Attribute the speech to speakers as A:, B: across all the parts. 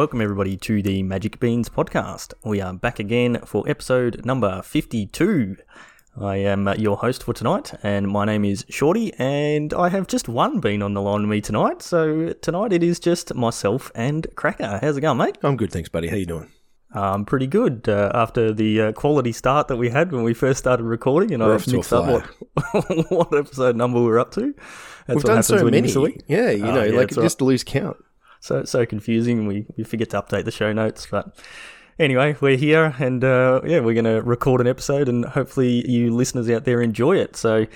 A: welcome everybody to the Magic Beans podcast. We are back again for episode number 52. I am uh, your host for tonight, and my name is Shorty, and I have just one bean on the line with me tonight. So tonight it is just myself and Cracker. How's it going, mate?
B: I'm good, thanks, buddy. How you doing?
A: I'm pretty good uh, after the uh, quality start that we had when we first started recording, and
B: We're
A: I
B: off to a
A: mixed up what, what episode number we're up to. That's
B: We've
A: what
B: done
A: happens
B: so many. Yeah, you
A: Oh,
B: know,
A: yeah,
B: like
A: that's right.
B: just lose count.
A: So it's so confusing. We we forget to update the show notes, but anyway, we're here, and uh, yeah, we're gonna record an episode, and hopefully you listeners out there enjoy it. So.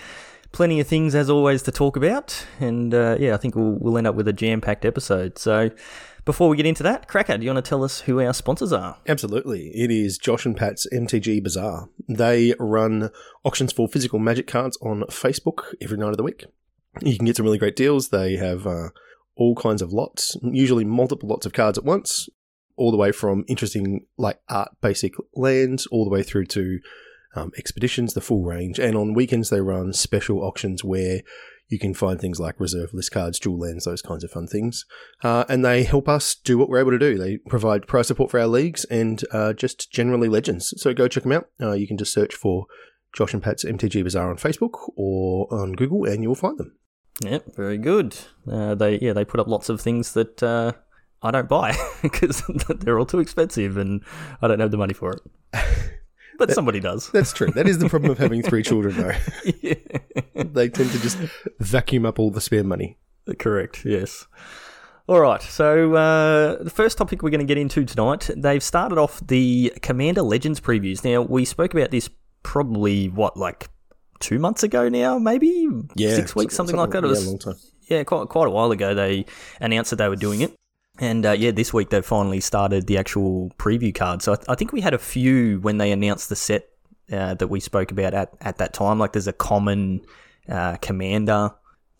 A: Plenty of things as always to talk about, and uh, yeah, I think we'll we'll end up with a jam packed episode. So, before we get into that, Cracker, do you want to tell us who our sponsors are?
B: Absolutely. It is Josh and Pat's MTG Bazaar. They run auctions for physical magic cards on Facebook every night of the week. You can get some really great deals. They have uh, all kinds of lots, usually multiple lots of cards at once, all the way from interesting, like art basic lands, all the way through to um, expeditions, the full range. And on weekends, they run special auctions where you can find things like reserve list cards, dual lands, those kinds of fun things. Uh, and they help us do what we're able to do. They provide prize support for our leagues and uh, just generally legends. So go check them out. Uh, you can just search for Josh and Pat's MTG Bazaar on Facebook or on Google, and you will find them.
A: Yep, very good. Uh, they yeah they put up lots of things that uh, I don't buy because they're all too expensive and I don't have the money for it. But somebody does.
B: That's true. That is the problem of having three children, though.
A: yeah.
B: They tend to just vacuum up all the spare money.
A: Correct. Yes. All right. So uh, the first topic we're going to get into tonight, they've started off the Commander Legends previews. Now we spoke about this probably what like two months ago now, maybe six weeks, something, like that. It
B: Yeah,
A: was
B: a long time.
A: yeah, quite quite a while ago they announced that they were doing it. And uh, yeah, this week they finally started the actual preview card. So I, th- I think we had a few when they announced the set uh, that we spoke about at, at that time. Like there's a common uh, commander,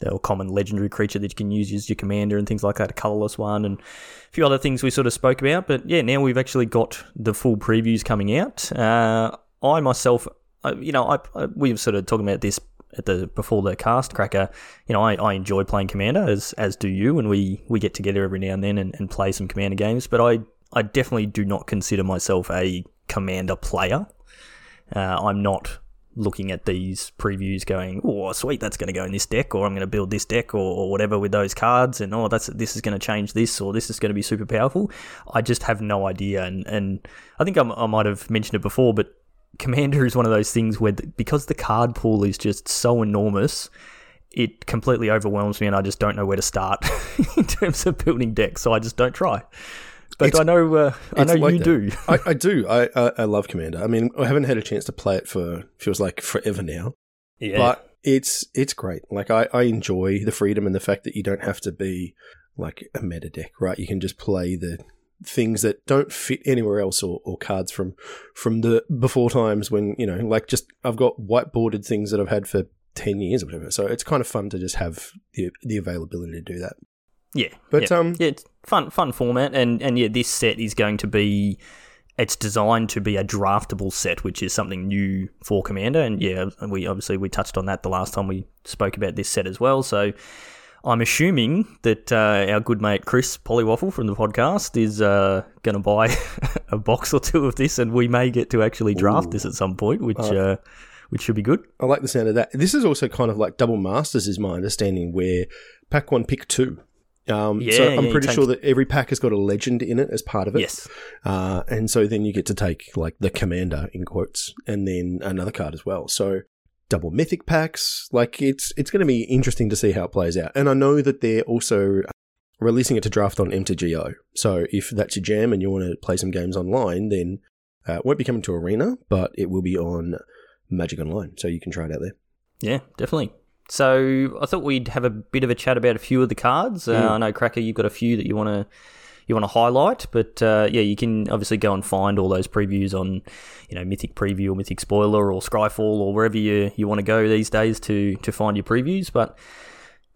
A: or common legendary creature that you can use as your commander and things like that, a colorless one, and a few other things we sort of spoke about. But yeah, now we've actually got the full previews coming out. Uh, I myself, you know, I, I, we were sort of talking about this at the before the cast cracker. You know, I, I enjoy playing Commander as as do you, and we we get together every now and then and, and play some Commander games. But I I definitely do not consider myself a Commander player. Uh, I'm not looking at these previews going, oh, sweet, that's going to go in this deck, or I'm going to build this deck, or, or whatever with those cards, and oh, that's this is going to change this, or this is going to be super powerful. I just have no idea, and and I think I'm, I might have mentioned it before, but Commander is one of those things where th- because the card pool is just so enormous. It completely overwhelms me, and I just don't know where to start in terms of building decks. So I just don't try. But
B: It's-
A: I know, uh, I know
B: like
A: you
B: that.
A: do.
B: I, I do. I, I I love Commander. I mean, I haven't had a chance to play it for feels like forever now.
A: Yeah,
B: But it's it's great. Like I, I enjoy the freedom and the fact that you don't have to be like a meta deck, right? You can just play the things that don't fit anywhere else or, or cards from from the before times when, you know, like just I've got whiteboarded things that I've had for ten years or whatever. So it's kind of fun to just have the the availability to do that.
A: yeah,
B: But
A: yeah.
B: um
A: yeah, it's fun, fun format, and and yeah, this set is going to be. It's designed to be a draftable set, which is something new for Commander, and yeah, we obviously we touched on that the last time we spoke about this set as well. So, I'm assuming that uh, our good mate Chris Pollywaffle from the podcast is uh, going to buy a box or two of this, and we may get to actually draft
B: Ooh.
A: this at some point, which
B: Uh,
A: which should be good.
B: I like the sound of that. This is also kind of like double masters, is my understanding, where pack one, pick two. Um,
A: Yeah,
B: so I'm
A: you
B: pretty sure that every pack has got a legend in it as part of it.
A: Yes,
B: Uh, and so then you get to take like the commander in quotes, and then another card as well. So double mythic packs. Like it's it's going to be interesting to see how it plays out. And I know that they're also releasing it to draft on MTGO. So if that's your jam and you want to play some games online, then uh, it won't be coming to Arena, but it will be on Magic Online, so you can try it out there.
A: Yeah, definitely. So I thought we'd have a bit of a chat about a few of the cards. Uh,
B: Mm.
A: I know Cracker, you've got a few that you want to you want to highlight, but uh, yeah, you can obviously go and find all those previews on you know Mythic Preview or Mythic Spoiler or Scryfall or wherever you you want to go these days to to find your previews. But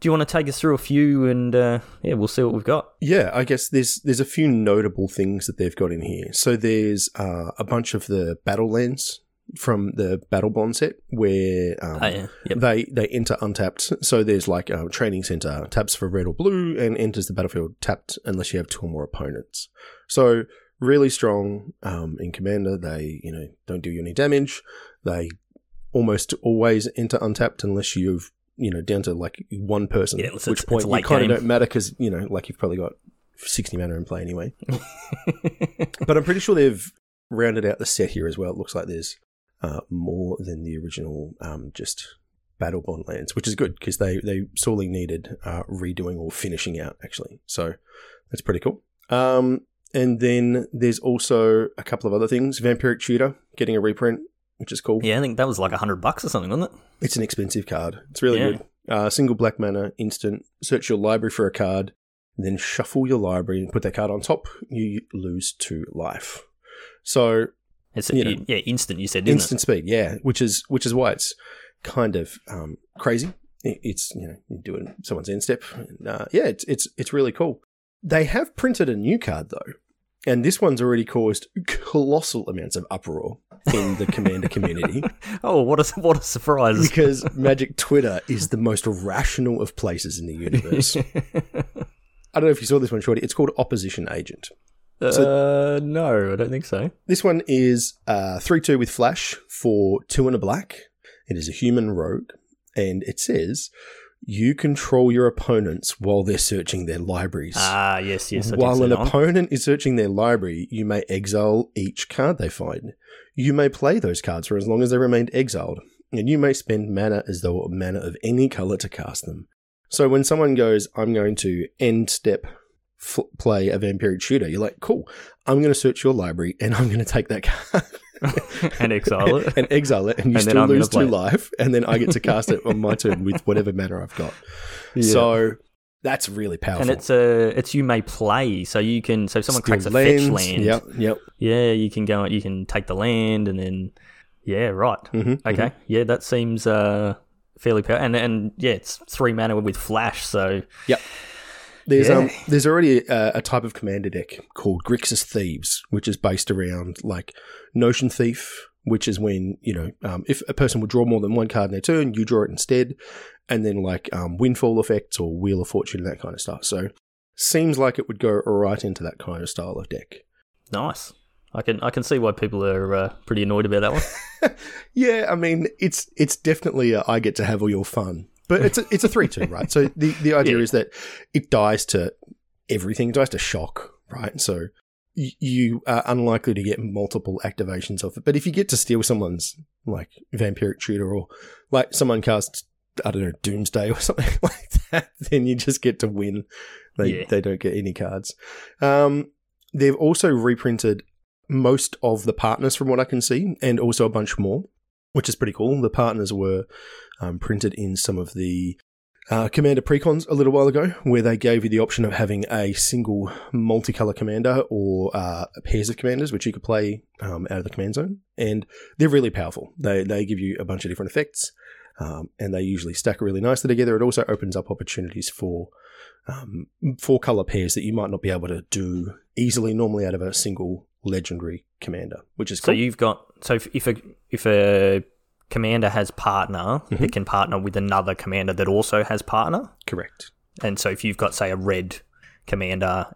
A: do you want to take us through a few and uh, yeah, we'll see what we've got.
B: Yeah, I guess there's there's a few notable things that they've got in here. So there's uh, a bunch of the battle lands from the Battle Bond set where um,
A: Oh, yeah. Yep.
B: they they enter untapped. So there's like a training center taps for red or blue and enters the battlefield tapped unless you have two or more opponents. So really strong um, in commander. They you know don't do you any damage. They almost always enter untapped unless you've you know down to like one person.
A: Yeah,
B: which point you kind of don't matter because you know like you've probably got sixty mana in play anyway. But I'm pretty sure they've rounded out the set here as well. It looks like there's uh, more than the original um, just Battle Bond lands, which is good because they, they sorely needed uh, redoing or finishing out, actually. So that's pretty cool. Um, and then there's also a couple of other things. Vampiric Tutor getting a reprint, which is cool.
A: yeah, I think that was like a hundred bucks or something, wasn't it?
B: It's an expensive card. It's really
A: Yeah.
B: good. Uh, single black mana, instant. Search your library for a card, then shuffle your library and put that card on top. You lose two life. So
A: It's
B: You know.
A: yeah, instant. You said
B: instant speed, yeah, which is which is why it's kind of um, crazy. It's you know you do it in someone's end step. And, uh, yeah, it's it's it's really cool. They have printed a new card though, and this one's already caused colossal amounts of uproar in the commander community?
A: Oh, what a what a surprise!
B: because Magic Twitter is the most rational of places in the universe. I don't know if you saw this one, Shorty. It's called Opposition Agent.
A: Uh, no, I don't think so.
B: This one is uh, 3 2 with Flash for 2 and a black. It is a human rogue, and it says you control your opponents while they're searching their libraries.
A: Ah, yes, yes. I
B: while an opponent is searching their library, you may exile each card they find. You may play those cards for as long as they remained exiled, and you may spend mana as though mana of any color to cast them. So when someone goes, I'm going to end step f- play a vampiric tutor, you're like, cool, I'm going to search your library and I'm going to take that card
A: and exile it.
B: and exile it, and you
A: And
B: still lose two life, and then I get to cast it on my turn with whatever mana I've got.
A: Yeah.
B: So that's really powerful.
A: and it's a it's you may play, so you can so if someone
B: Steal
A: cracks a
B: lands,
A: fetch land,
B: Yep, yep.
A: yeah, you can go you can take the land and then yeah, right,
B: Mhm,
A: okay, yeah, that seems uh fairly powerful, and and yeah, it's three mana with flash, so
B: There's um, there's already a, a type of commander deck called Grixis Thieves, which is based around like Notion Thief, which is when you know um, if a person would draw more than one card in their turn, you draw it instead, and then like um, Windfall effects or Wheel of Fortune and that kind of stuff. So seems like it would go right into that kind of style of deck.
A: nice. I can I can see why people are uh, pretty annoyed about that one.
B: Yeah, I mean it's it's definitely a, I get to have all your fun, but it's a, it's a three two, right? So the the idea
A: Yeah.
B: is that it dies to everything, it dies to shock, right? So y- you are unlikely to get multiple activations of it, but if you get to steal someone's like vampiric tutor or like someone casts I don't know Doomsday or something like that, then you just get to win. They
A: Yeah.
B: they don't get any cards. Um, they've also reprinted most of the partners from what I can see, and also a bunch more, which is pretty cool. The partners were um, printed in some of the uh, Commander precons a little while ago, where they gave you the option of having a single multicolor commander or uh, pairs of commanders, which you could play um, out of the command zone, and they're really powerful. They they give you a bunch of different effects, um, and they usually stack really nicely together. It also opens up opportunities for um, four color pairs that you might not be able to do easily normally out of a single legendary commander, which is
A: So
B: cool.
A: you've got so if, if a if a commander has partner,
B: Mm-hmm.
A: it can partner with another commander that also has partner.
B: Correct.
A: And so if you've got say a red commander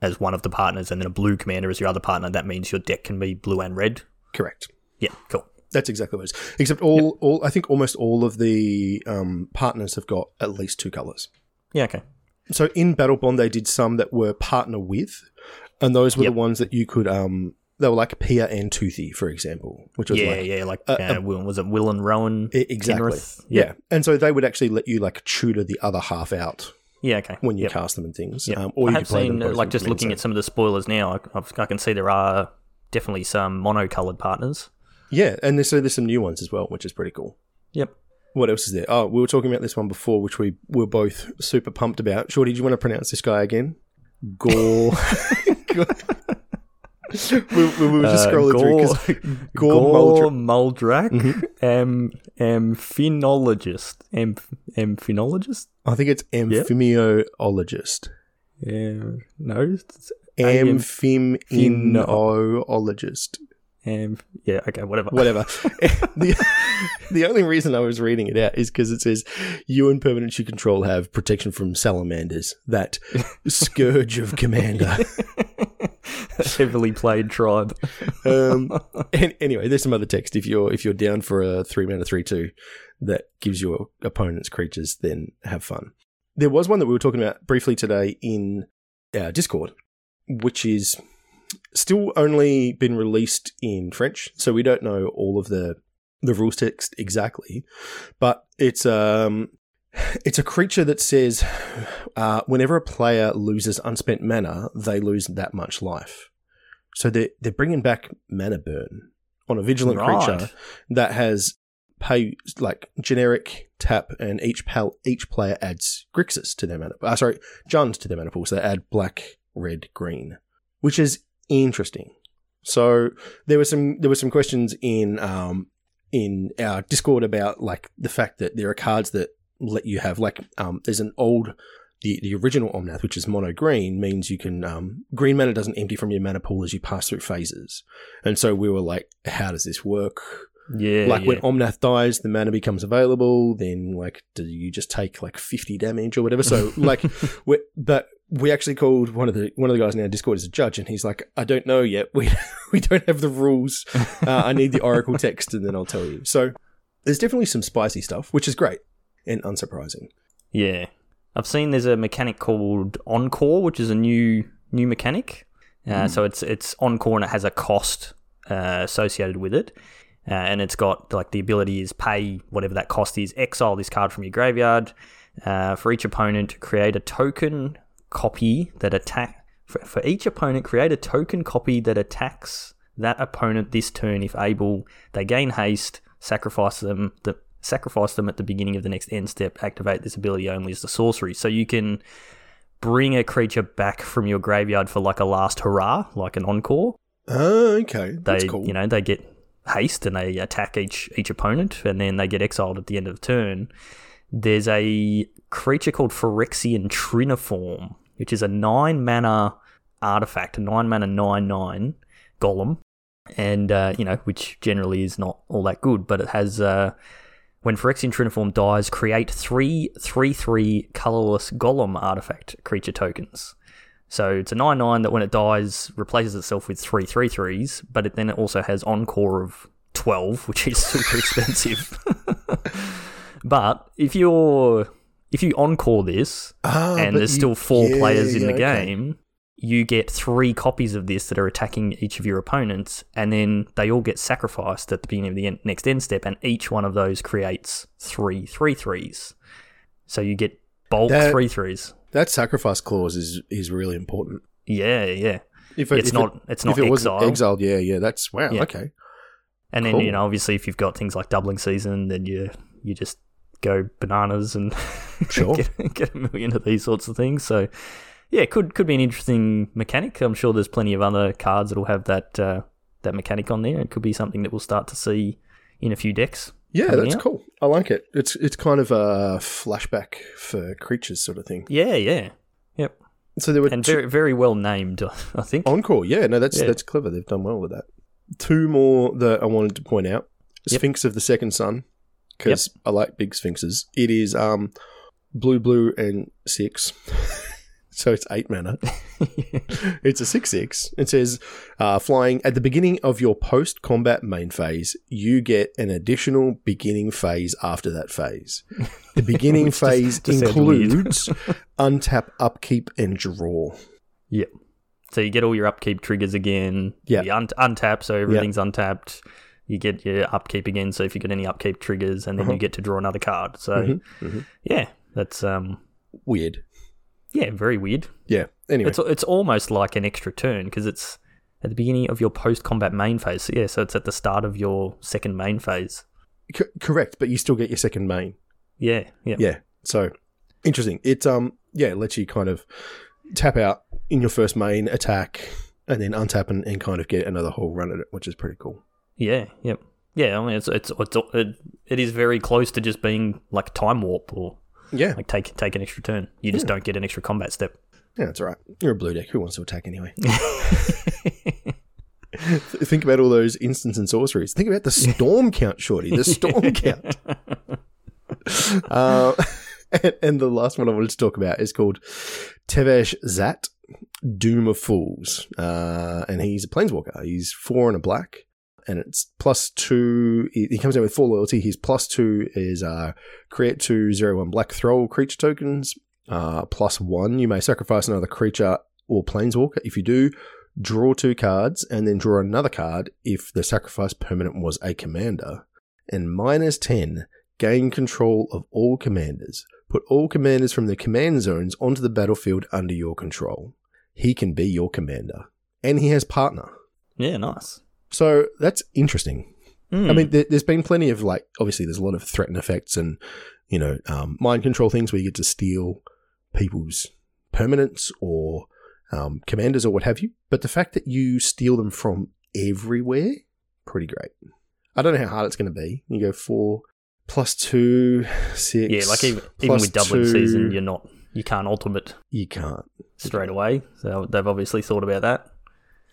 A: as one of the partners and then a blue commander as your other partner, that means your deck can be blue and red.
B: Correct.
A: Yeah, cool.
B: That's exactly what it is. Except all, all I think almost all of the um, partners have got at least two colors.
A: Yeah, okay.
B: So in Battle Bond, they did some that were partner with, and those were
A: Yep.
B: the ones that you could. Um, they were like Pir and Toothy, for example, which was
A: Yeah,
B: like
A: yeah, like
B: uh,
A: uh, Will, was it Will and Rowan?
B: Exactly.
A: Kenrith?
B: Yeah. And so they would actually let you like tutor the other half out
A: Yeah, okay.
B: when you
A: Yep.
B: cast them and things.
A: Yep.
B: Um, or
A: I
B: you
A: have
B: could play them
A: seen, like, just looking
B: zone.
A: at some of the spoilers now, I, I've, I can see there are definitely some mono-coloured partners.
B: Yeah, and there's, so there's some new ones as well, which is pretty cool.
A: Yep.
B: What else is there? Oh, we were talking about this one before, which we were both super pumped about. Shorty, do you want to pronounce this guy again? Gor. we, we were just
A: Uh,
B: scrolling through because Gor
A: Gor
B: Muldra-
A: Muldrak, am amphinologist, am amphinologist.
B: I think it's amphimiologist.
A: Yeah, no, it's am-
B: Amphimiologist.
A: Um, yeah, okay, whatever.
B: whatever. the, the only reason I was reading it out is because it says you and Permanent Control have protection from salamanders, that scourge of Commander.
A: Heavily played tribe.
B: Um, and anyway, there's some other text. If you're if you're down for a three mana three two that gives your opponent's creatures, then have fun. There was one that we were talking about briefly today in our Discord, which is still only been released in French, so we don't know all of the the rules text exactly. But it's um it's a creature that says uh, whenever a player loses unspent mana, they lose that much life. So they're, they're bringing back mana burn on a vigilant
A: Right.
B: creature that has pay like generic tap, and each pal each player adds Grixis to their mana. Uh, sorry, Jund to their mana pool. So they add black, red, green, which is interesting. So there were some there were some questions in um in our Discord about like the fact that there are cards that let you have like um there's an old the, the original Omnath, which is mono green, means you can um, green mana doesn't empty from your mana pool as you pass through phases, and so we were like, how does this work?
A: Yeah,
B: like
A: yeah.
B: when Omnath dies, the mana becomes available. Then like, do you just take like fifty damage or whatever? So like, we but we actually called one of the one of the guys in our Discord as a judge, and he's like, I don't know yet. We we don't have the rules. Uh, I need the Oracle text, and then I'll tell you. So there's definitely some spicy stuff, which is great and unsurprising.
A: Yeah, I've seen there's a mechanic called Encore, which is a new new mechanic. Uh, So it's it's Encore and it has a cost uh, associated with it, uh, and it's got like the ability is pay whatever that cost is. Exile this card from your graveyard. Uh, for each opponent, create a token copy that attack. For, for each opponent, create a token copy that attacks that opponent this turn if able. They gain haste. Sacrifice them. The sacrifice them at the beginning of the next end step. Activate this ability only as the sorcery. So you can bring a creature back from your graveyard for like a last hurrah, like an encore.
B: Oh, okay,
A: They,
B: cool.
A: you know, they get haste and they attack each each opponent, and then they get exiled at the end of the turn. There's a creature called Phyrexian Triniform, which is a nine mana artifact, a nine mana nine nine golem, and uh, you know, which generally is not all that good, but it has. Uh, when Phyrexian Triniform dies, create three three three colorless golem artifact creature tokens. So it's a 9 9 that when it dies replaces itself with three three threes, but it then it also has Encore of 12, which is super expensive. but if you're if you encore this
B: Ah,
A: and there's
B: you-
A: still four
B: yeah,
A: players in
B: yeah,
A: the
B: okay.
A: game, you get three copies of this that are attacking each of your opponents, and then they all get sacrificed at the beginning of the end, next end step, and each one of those creates three three threes. So you get bulk
B: That-
A: three threes.
B: That sacrifice clause is is really important.
A: Yeah, yeah.
B: If
A: It's
B: if
A: not- it's not
B: if it wasn't exiled. Yeah, yeah. That's wow.
A: Yeah.
B: Okay.
A: And then
B: Cool.
A: you know, obviously, if you've got things like doubling season, then you you just go bananas and
B: Sure.
A: get, get a million of these sorts of things. So yeah, could could be an interesting mechanic. I'm sure there's plenty of other cards that'll have that uh, that mechanic on there. It could be something that we'll start to see in a few decks.
B: Yeah, that's
A: out.
B: cool. I like it. It's it's kind of a flashback for creatures sort of thing.
A: Yeah, yeah, yep.
B: So there were
A: And
B: two-
A: very very well named, I think.
B: encore. Yeah, no, that's
A: Yeah.
B: that's clever. They've done well with that. Two more that I wanted to point out:
A: Yep.
B: Sphinx of the Second Sun, because I like big sphinxes. It is um blue, blue, and six. so it's eight mana. It's a 6 6. It says, uh, flying at the beginning of your post combat main phase, you get an additional beginning phase after that phase. The beginning
A: Which just-
B: phase
A: just
B: includes untap, upkeep, and draw.
A: Yep. So you get all your upkeep triggers again.
B: Yeah.
A: Un- untap, so everything's untapped. You get your upkeep again, so if you get any upkeep triggers, and then
B: Uh-huh.
A: you get to draw another card. So
B: Mhm, mhm.
A: yeah, that's um
B: Weird.
A: Yeah, very weird.
B: Yeah. Anyway,
A: It's it's almost like an extra turn because it's at the beginning of your post combat main phase. So, yeah, so it's at the start of your second main phase.
B: c- correct, but you still get your second main.
A: Yeah, yeah,
B: Yeah. So interesting. It um yeah, it lets you kind of tap out in your first main attack and then untap and, and kind of get another whole run at it, which is pretty cool.
A: yeah, yep. Yeah, I mean it's it's, it's it, it is very close to just being like time warp or
B: Yeah.
A: like take take an extra turn. You just don't get an extra combat step.
B: Yeah, that's all right. You're a blue deck. Who wants to attack anyway? Think about all those instants and sorceries. Think about the storm count, shorty. The storm count. Uh, and, and the last one I wanted to talk about is called Tevesh Szat, Doom of Fools. Uh, and he's a planeswalker. He's four and a black. And it's plus two. He comes in with four loyalty. His plus two is uh, create two zero one black Thrull creature tokens. Uh, plus one, you may sacrifice another creature or planeswalker. If you do, draw two cards and then draw another card if the sacrifice permanent was a commander. And minus 10, gain control of all commanders. Put all commanders from the command zones onto the battlefield under your control. He can be your commander. And he has partner.
A: Yeah, nice.
B: So that's interesting.
A: Hmm.
B: I mean, there, there's been plenty of like, obviously, there's a lot of threat and effects and, you know, um, mind control things where you get to steal people's permanents or um, commanders or what have you. But the fact that you steal them from everywhere, pretty great. I don't know how hard it's going to be. You go four plus two, six.
A: yeah, like even, even with Dublin
B: two,
A: season, you're not you can't ultimate
B: You can't.
A: straight away. So they've obviously thought about that.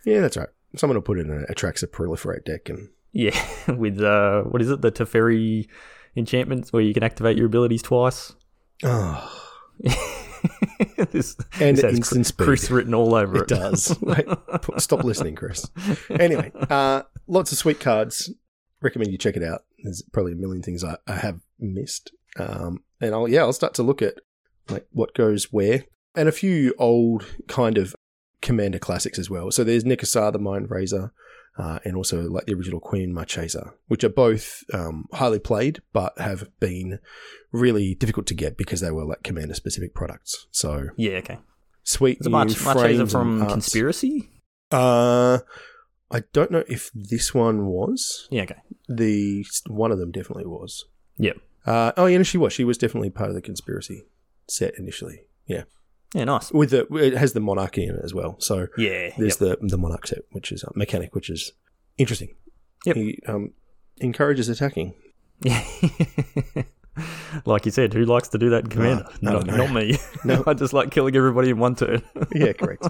B: Yeah, that's right. Someone will put in a Atraxa Proliferate deck and
A: Yeah, with uh, what is it, the Teferi enchantments where you can activate your abilities twice.
B: oh,
A: this,
B: And
A: this
B: instant speed.
A: Chris written all over it.
B: it does. Wait, stop listening, Chris. Anyway, uh, lots of sweet cards. Recommend you check it out. There's probably a million things I, I have missed. Um, and I'll yeah, I'll start to look at like what goes where, and a few old kind of commander classics as well. So there's Nekusar the Mindrazor, uh, and also like the original Queen Marchesa, which are both um, highly played, but have been really difficult to get because they were like commander specific products. So
A: Yeah, okay.
B: sweet
A: Is it
B: new
A: much much
B: frames
A: laser
B: and
A: from. Conspiracy?
B: Uh, I don't know if this one was.
A: Yeah, okay.
B: The one of them definitely was.
A: Yep.
B: Uh, oh yeah, no, she was. She was definitely part of the conspiracy set initially. Yeah,
A: Yeah, nice.
B: with the it has the monarchy in it as well. So
A: Yeah.
B: there's
A: yep.
B: the the monarch set, which is uh, mechanic, which is interesting.
A: Yep.
B: He um, encourages attacking. Yeah.
A: like you said, who likes to do that in Commander?
B: no,
A: not,
B: no.
A: not me.
B: No.
A: I just like killing everybody in one turn.
B: Yeah, correct.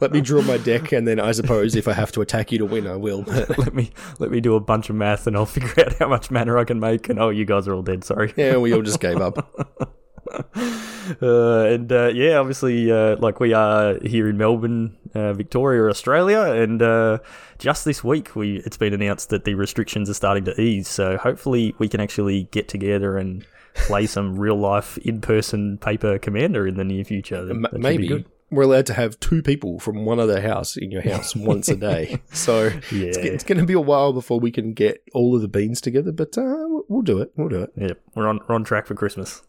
B: Let me draw my deck, and then I suppose if I have to attack you to win, I will.
A: let me let me do a bunch of math, and I'll figure out how much mana I can make. And oh, you guys are all dead. Sorry.
B: yeah, we all just gave up.
A: Uh, and uh, yeah, obviously, uh, like we are here in Melbourne, uh, Victoria, Australia, and uh, just this week, we it's been announced that the restrictions are starting to ease. So hopefully, we can actually get together and play some real life in person paper commander in the near future. That- that
B: maybe
A: good.
B: we're allowed to have two people from one other house in your house once a day. So
A: Yeah.
B: it's, it's going to be a while before we can get all of the beans together, but uh, we'll- we'll do it. We'll do it.
A: Yep, we're on we're on track for Christmas.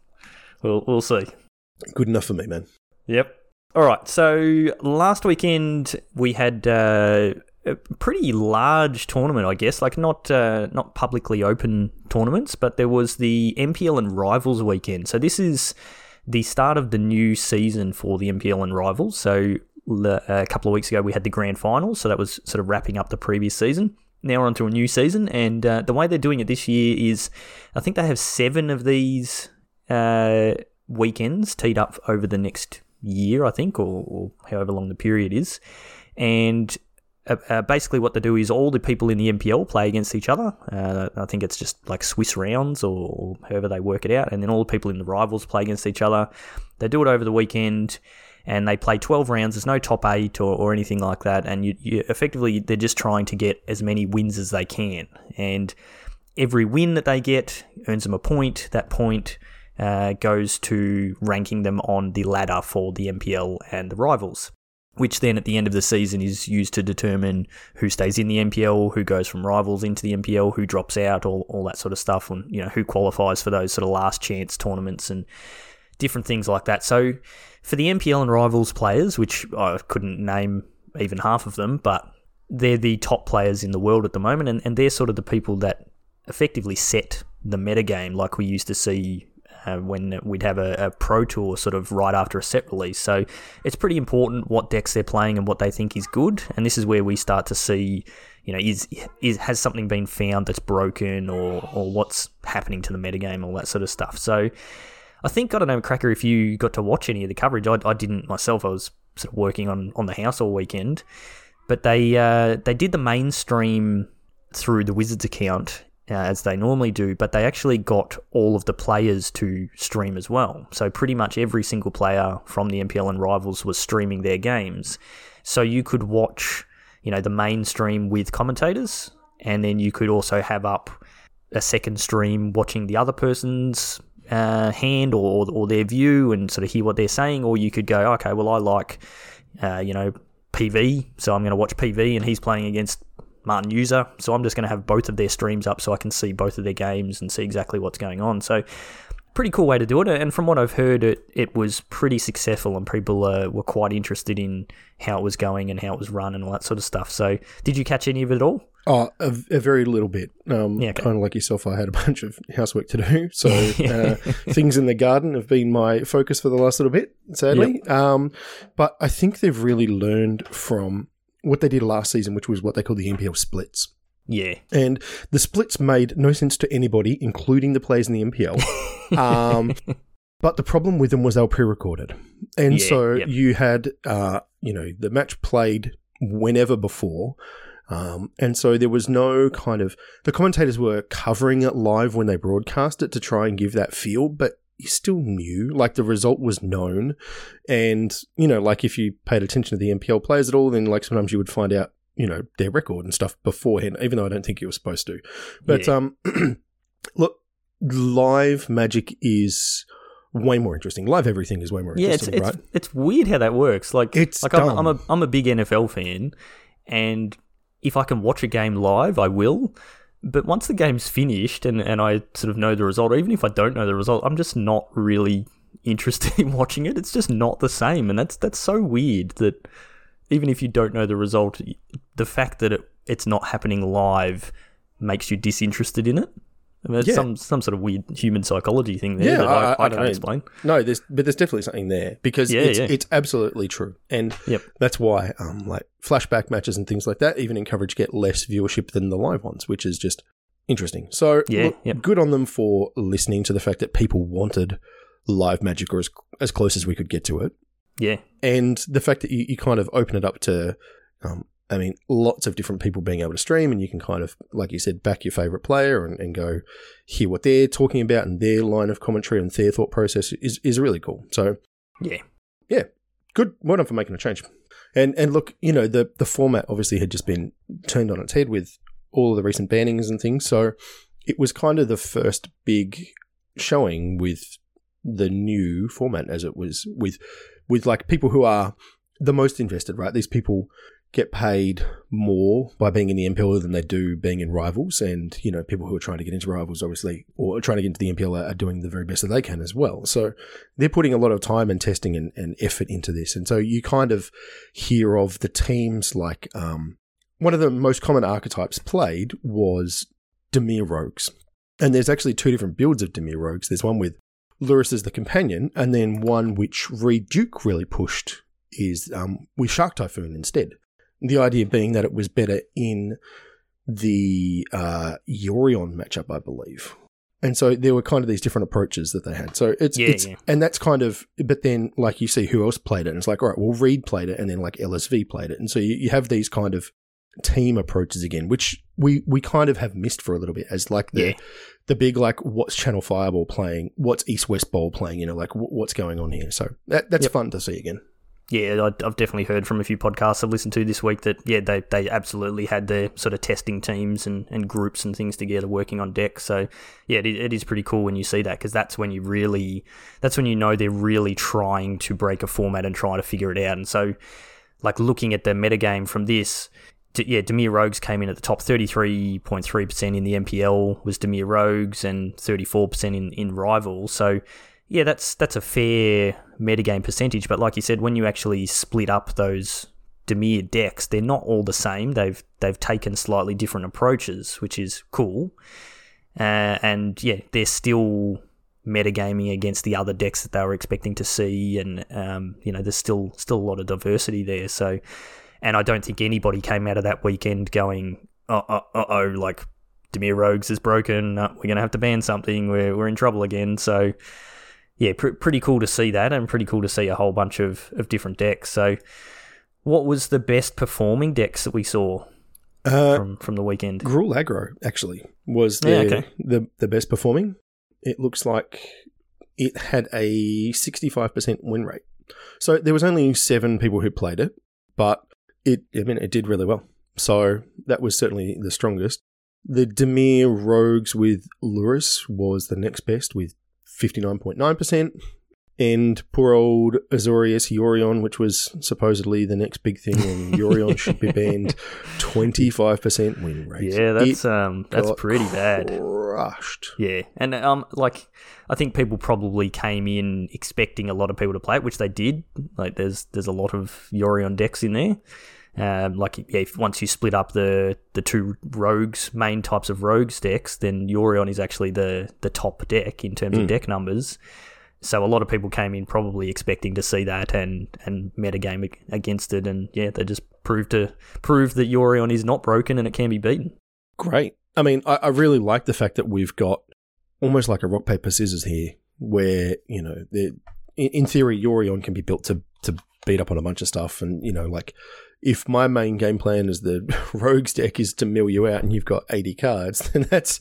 A: We'll we'll see.
B: Good enough for me, man.
A: Yep. All right. So last weekend we had uh, a pretty large tournament, I guess. Like not uh, not publicly open tournaments, but there was the MPL and Rivals weekend. So this is the start of the new season for the MPL and Rivals. So a couple of weeks ago we had the grand finals, so that was sort of wrapping up the previous season. Now we're onto a new season, and uh, the way they're doing it this year is, I think they have seven of these uh, weekends teed up over the next year, I think, or, or however long the period is. And uh, uh, basically, what they do is all the people in the MPL play against each other. Uh, I think it's just like Swiss rounds or, or however they work it out. And then all the people in the rivals play against each other. They do it over the weekend and they play 12 rounds. There's no top eight or, or anything like that. And you, you effectively, they're just trying to get as many wins as they can. And every win that they get earns them a point. That point uh, goes to ranking them on the ladder for the MPL and the rivals, which then at the end of the season is used to determine who stays in the MPL, who goes from rivals into the MPL, who drops out, all, all that sort of stuff, and you know who qualifies for those sort of last chance tournaments and different things like that. So for the MPL and rivals players, which I couldn't name even half of them, but they're the top players in the world at the moment, and, and they're sort of the people that effectively set the metagame like we used to see uh, when we'd have a, a pro tour sort of right after a set release. So it's pretty important what decks they're playing and what they think is good. And this is where we start to see, you know, is is has something been found that's broken or or what's happening to the metagame, all that sort of stuff. So I think I don't know, Cracker, if you got to watch any of the coverage. I, I didn't myself. I was sort of working on on the house all weekend. but they uh, they did the mainstream through the Wizards account uh, as they normally do, but they actually got all of the players to stream as well. So pretty much every single player from the MPL and rivals was streaming their games. So you could watch, you know, the main stream with commentators, and then you could also have up a second stream watching the other person's uh, hand or, or their view and sort of hear what they're saying, or you could go, okay, well, I like, uh, you know, PV, so I'm going to watch PV, and he's playing against Martin Juza, so I'm just going to have both of their streams up so I can see both of their games and see exactly what's going on. So, pretty cool way to do it. And from what I've heard, it it was pretty successful, and people uh, were quite interested in how it was going and how it was run and all that sort of stuff. So, did you catch any of it at all?
B: Oh, a, a very little bit. Um,
A: Yeah, okay.
B: Kind of like yourself, I had a bunch of housework to do. So uh, things in the garden have been my focus for the last little bit, sadly. Um, but I think they've really learned from what they did last season, which was what they call the MPL splits.
A: Yeah,
B: And the splits made no sense to anybody, including the players in the MPL. Um, but the problem with them was they were pre-recorded, and
A: Yeah,
B: so
A: yep.
B: you had, uh, you know, the match played whenever before, um, and so there was no kind of the commentators were covering it live when they broadcast it to try and give that feel, but you still knew, like the result was known, and you know, like if you paid attention to the MPL players at all, then like sometimes you would find out. You know their record and stuff beforehand, even though I don't think you were supposed to. But
A: Yeah.
B: um, look, live magic is way more interesting. Live everything is way more
A: yeah. It's
B: interesting,
A: it's
B: right?
A: it's weird how that works. Like
B: It's
A: like I'm, I'm a I'm a big NFL fan, and if I can watch a game live, I will. But once the game's finished and, and I sort of know the result, or even if I don't know the result, I'm just not really interested in watching it. It's just not the same, and that's that's so weird that even if you don't know the result, the fact that it, it's not happening live makes you disinterested in it. I mean,
B: Yeah.
A: some some sort of weird human psychology thing there
B: Yeah,
A: that I,
B: I-
A: I,
B: I
A: can't explain.
B: No, there's but there's definitely something there because
A: Yeah,
B: it's
A: yeah.
B: it's absolutely true, and
A: Yep.
B: that's why um like flashback matches and things like that, even in coverage, get less viewership than the live ones, which is just interesting. So
A: Yeah,
B: look,
A: yep.
B: good on them for listening to the fact that people wanted live magic or as as close as we could get to it.
A: Yeah,
B: and the fact that you, you kind of open it up to um, i mean lots of different people being able to stream and you can kind of like you said back your favorite player and, and go hear what they're talking about and their line of commentary and their thought process is, is really cool. So
A: yeah, Yeah.
B: good. Well done for making a change. And and look you know the the format obviously had just been turned on its head with all of the recent bannings and things. So it was kind of the first big showing with the new format as it was with with like people who are the most invested right? These people get paid more by being in the MPL than they do being in rivals and you know people who are trying to get into rivals obviously or trying to get into the MPL are, are doing the very best that they can as well so they're putting a lot of time and testing and, and effort into this. And so you kind of hear of the teams like um, one of the most common archetypes played was Dimir Rogues. And there's actually two different builds of Dimir Rogues. There's one with Lurrus as the companion, and then one which Reid Duke really pushed is um, with Shark Typhoon instead. The idea being that it was better in the uh, Yorion matchup, I believe. And so there were kind of these different approaches that they had. So it's,
A: Yeah,
B: it's
A: yeah.
B: and that's kind of, but then like you see who else played it, and it's like, all right, well, Reid played it, and then like LSV played it, and so you, you have these kind of team approaches again, which we we kind of have missed for a little bit as like the
A: Yeah.
B: the big like what's Channel Fireball playing, what's East West Bowl playing, you know, like wh- what's going on here. So that that's
A: Yep.
B: fun to see again.
A: Yeah. I've definitely heard from a few podcasts I've listened to this week that yeah, they they absolutely had their sort of testing teams and, and groups and things together working on deck. So yeah, it, it is pretty cool when you see that because that's when you really that's when you know they're really trying to break a format and trying to figure it out. And so like looking at the metagame from this. Yeah, Dimir Rogues came in at the top 33.3% in the MPL was Dimir Rogues and 34% in, in Rivals. So, yeah, that's that's a fair metagame percentage. But like you said, when you actually split up those Dimir decks, they're not all the same. They've they've taken slightly different approaches, which is cool. Uh, and yeah, they're still metagaming against the other decks that they were expecting to see, and um, you know, there's still still a lot of diversity there. So, and I don't think anybody came out of that weekend going, "Uh uh uh oh, like Dimir Rogues is broken. Uh, we're gonna have to ban something. We're we're in trouble again." So, yeah, pr- pretty cool to see that, and pretty cool to see a whole bunch of of different decks. So. What was the best performing decks that we saw
B: Uh,
A: from from the weekend?
B: Gruul Aggro actually was the,
A: Yeah, okay.
B: the the best performing. It looks like it had a sixty five percent win rate. So there was only seven people who played it, but it I mean it did really well. So that was certainly the strongest. The Dimir Rogues with Lurrus was the next best with fifty nine point nine percent. And poor old Azorius Yorion, which was supposedly the next big thing, and Yorion should be banned, 25% win rate.
A: Yeah, that's
B: It
A: um that's pretty bad.
B: Crushed.
A: Yeah, and um, like I think people probably came in expecting a lot of people to play it, which they did. Like there's there's a lot of Yorion decks in there. Um, like yeah, if once you split up the the two rogues main types of rogues decks, then Yorion is actually the the top deck in terms of deck numbers. So a lot of people came in probably expecting to see that and and metagame ag- against it, and yeah, they just proved to prove that Yorion is not broken and it can be beaten.
B: Great. I mean, I, I really like the fact that we've got almost like a rock, paper, scissors here, where, you know, the- in, in theory, Yorion can be built to, to beat up on a bunch of stuff. And, you know, like, if my main game plan is the rogues deck is to mill you out and you've got 80 cards, then that's,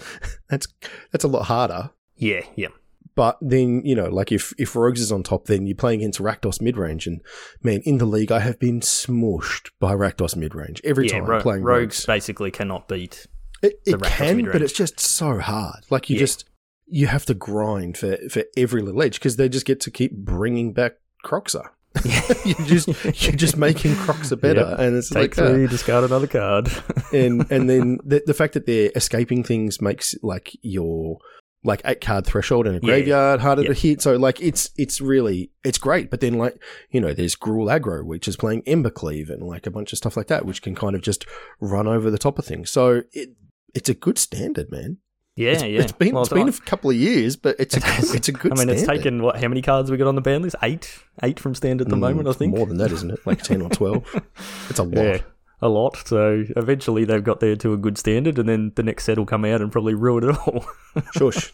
B: that's, that's a lot harder.
A: Yeah, yeah.
B: But then, you know, like if, if Rogues is on top, then you're playing against Rakdos midrange. And man, in the league, I have been smushed by Rakdos midrange every
A: yeah,
B: time
A: ro-
B: playing
A: rogues
B: Rogues.
A: basically cannot beat.
B: It, it can, but it's just so hard. Like you
A: Yeah.
B: just, you have to grind for, for every little edge because they just get to keep bringing back Kroxa. you just, you're just making Kroxa better.
A: Yep.
B: And it's
A: Take
B: like, uh,
A: discard another card.
B: and and then the, the fact that they're escaping things makes like your like eight card threshold in a
A: Yeah.
B: graveyard harder
A: Yeah.
B: to hit. So like it's it's really it's great. But then like you know there's Gruul Aggro which is playing Embercleave and like a bunch of stuff like that which can kind of just run over the top of things. So it it's a good standard, man.
A: Yeah,
B: It's,
A: yeah.
B: it's been
A: Well,
B: it's been a couple of years, but it's a it's a good.
A: I mean, it's taken what? How many cards we got on the ban list? Eight, eight from standard at the
B: Mm,
A: moment. I think
B: more than that, isn't it? Like ten or twelve. It's a lot.
A: Yeah, a lot. So eventually they've got there to a good standard, and then the next set will come out and probably ruin it all.
B: Shush!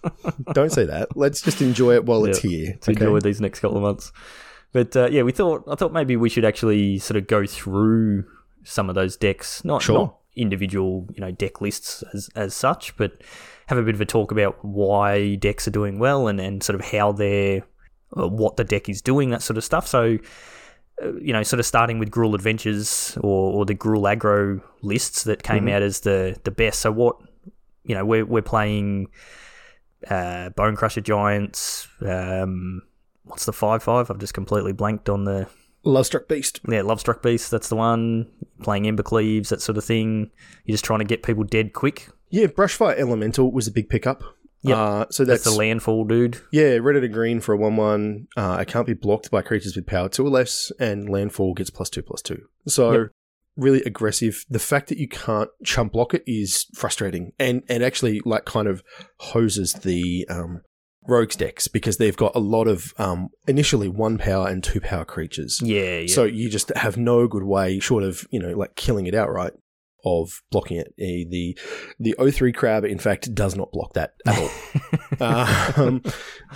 B: Don't say that. Let's just enjoy it while it's
A: Yeah,
B: here.
A: to enjoy these next couple of months. But uh, yeah, we thought I thought maybe we should actually sort of go through some of those decks, not,
B: Sure.
A: not individual you know deck lists as as such, but have a bit of a talk about why decks are doing well and and sort of how they're uh, what the deck is doing, that sort of stuff. So. uh, You know, sort of starting with Gruul Adventures or, or the Gruul Aggro lists that came
B: Mhm.
A: out as the, the best. So what, you know, we're we're playing uh, Bone Crusher Giants. Um, what's the five five? I've just completely blanked on the
B: Love Struck Beast.
A: yeah Love Struck Beast. That's the one. Playing Ember Cleaves, that sort of thing. You're just trying to get people dead quick.
B: Yeah, Brushfire Elemental was a big pickup.
A: Yep.
B: Uh, so
A: That's,
B: that's,
A: the landfall dude.
B: yeah, red and green for a one-one. Uh, it can't be blocked by creatures with power two or less, and landfall gets plus two plus two. So
A: Yep.
B: really aggressive. The fact that you can't chump block it is frustrating, and and actually like kind of hoses the um, rogues decks because they've got a lot of um, initially one power and two power creatures.
A: Yeah, yeah.
B: So you just have no good way, short of you know, like killing it outright, of blocking it. Eh, The the O3 crab, in fact, does not block that at all. um,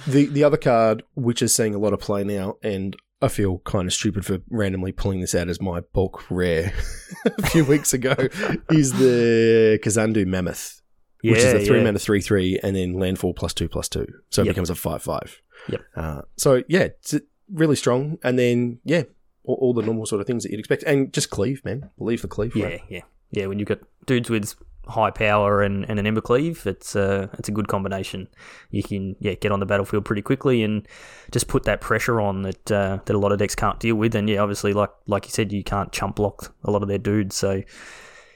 B: the the other card, which is seeing a lot of play now, and I feel kind of stupid for randomly pulling this out as my bulk rare a few weeks ago, is the Kazandu Mammoth,
A: yeah,
B: which is a three
A: yeah.
B: mana three three, and then landfall plus two plus two, so it
A: Yep.
B: becomes a five five.
A: Yep.
B: Uh, so yeah, it's really strong, and then yeah, all, all the normal sort of things that you'd expect, and just cleave, man, leave the cleave.
A: Yeah,
B: right?
A: yeah, yeah. When you've got dudes with high power and, and an ember cleave, it's uh, it's a good combination. You can yeah get on the battlefield pretty quickly and just put that pressure on that uh, that a lot of decks can't deal with. And yeah, obviously, like like you said, you can't chump block a lot of their dudes, so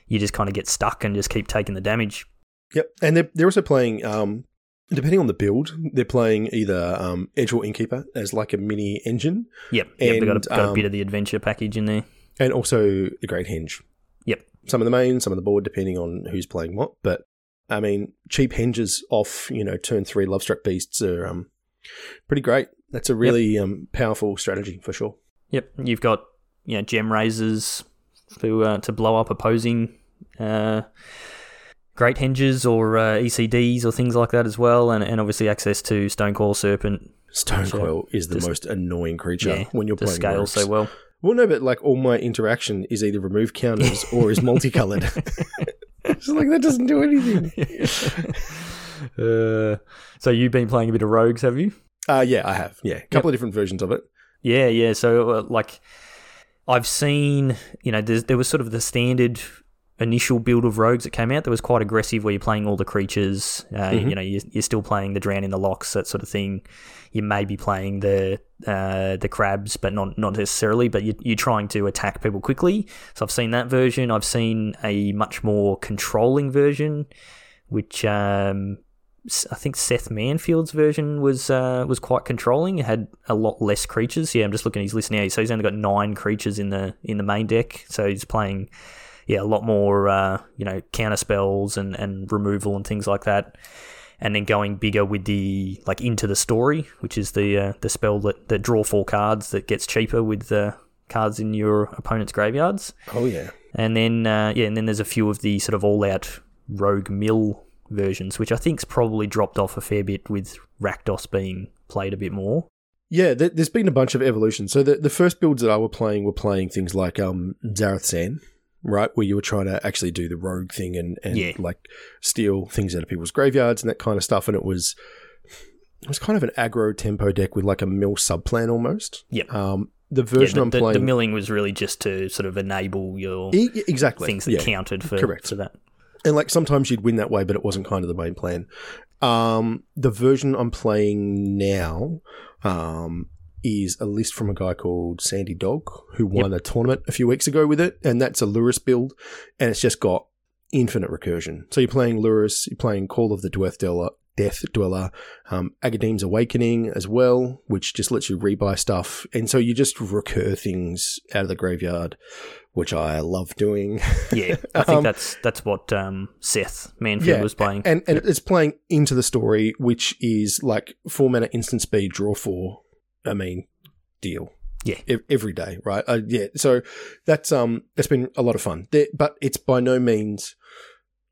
A: you just kind of get stuck and just keep taking the damage.
B: Yep, and they're they're also playing. Um, depending on the build, they're playing either um, Edgewall Innkeeper as like a mini engine,
A: Yep, yep. They've got, a,
B: And,
A: got a
B: um,
A: bit of the adventure package in there.
B: and also the Great Henge.
A: Yep.
B: Some of the main, some of the board, depending on who's playing what. But I mean, cheap hinges off, you know, turn three Love Struck Beasts are um, pretty great. That's a really um, powerful strategy for sure.
A: Yep, you've got you know Gemrazers to uh, to blow up opposing uh, great hinges or uh, ECDs or things like that as well, and, and obviously access to Stonecoil Serpent
B: Stonecoil is the
A: Just-
B: most annoying creature
A: Yeah,
B: when you're playing
A: scale so well.
B: Well, no, but like all my interaction is either remove counters or is multicolored. it's like that doesn't do anything.
A: Uh, so you've been playing a bit of Rogues, have you?
B: Uh, yeah, I have. Yeah, a couple of different versions of it.
A: Yeah, yeah. So uh, like, I've seen, you know, there was sort of the standard initial build of rogues that came out that was quite aggressive, where you're playing all the creatures. Uh,
B: Mhm.
A: You know, you're, you're still playing the Drown in the Lochs, that sort of thing. You may be playing the uh, the crabs, but not not necessarily. But you, you're trying to attack people quickly. So I've seen that version. I've seen a much more controlling version, which um, I think Seth Manfield's version was uh, was quite controlling. It had a lot less creatures. Yeah, I'm just looking at his list now. So he's only got nine creatures in the in the main deck. So he's playing yeah a lot more uh, you know counter spells and, and removal and things like that. And then going bigger with the like into the story, which is the uh, the spell that, that draw four cards that gets cheaper with the cards in your opponent's graveyards.
B: Oh yeah.
A: And then uh, yeah, and then there's a few of the sort of all out rogue mill versions, which I think's probably dropped off a fair bit with Rakdos being played a bit more.
B: Yeah, there, there's been a bunch of evolution. So the, the first builds that I were playing were playing things like um, Zareth San, right, where you were trying to actually do the rogue thing and, and
A: Yeah.
B: like steal things out of people's graveyards and that kind of stuff. And it was it was kind of an aggro tempo deck with like a mill subplan almost.
A: Yep.
B: Um, the version
A: yeah, the,
B: I'm
A: the-
B: playing,
A: the milling was really just to sort of enable your
B: E- exactly
A: things that
B: yeah.
A: counted for,
B: correct.
A: for that.
B: and like sometimes you'd win that way, but it wasn't kind of the main plan. Um, the version I'm playing now um, is a list from a guy called Sandy Dog who won a tournament a few weeks ago with it, and that's a Lurrus build, and it's just got infinite recursion. So you're playing Lurrus, you're playing Call of the Dweath Dweller, Death Dweller, um, Agadeem's Awakening as well, which just lets you rebuy stuff, and so you just recur things out of the graveyard, which I love doing.
A: Yeah, I think
B: Um,
A: that's that's what um, Seth Manfield was playing.
B: And and it's playing into the story, which is like four mana instant speed, draw four. I mean, deal.
A: Yeah.
B: Ev- every day, right? Uh, yeah. So that's um, it's been a lot of fun, there, but it's by no means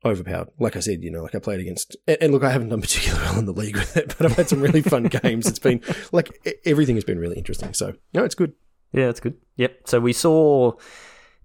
B: overpowered. Like I said, you know, like I played against, and, and look, I haven't done particularly well in the league with it, but I've had some really fun games. It's been like e- everything has been really interesting. So no, it's good.
A: Yeah, it's good. Yep. So we saw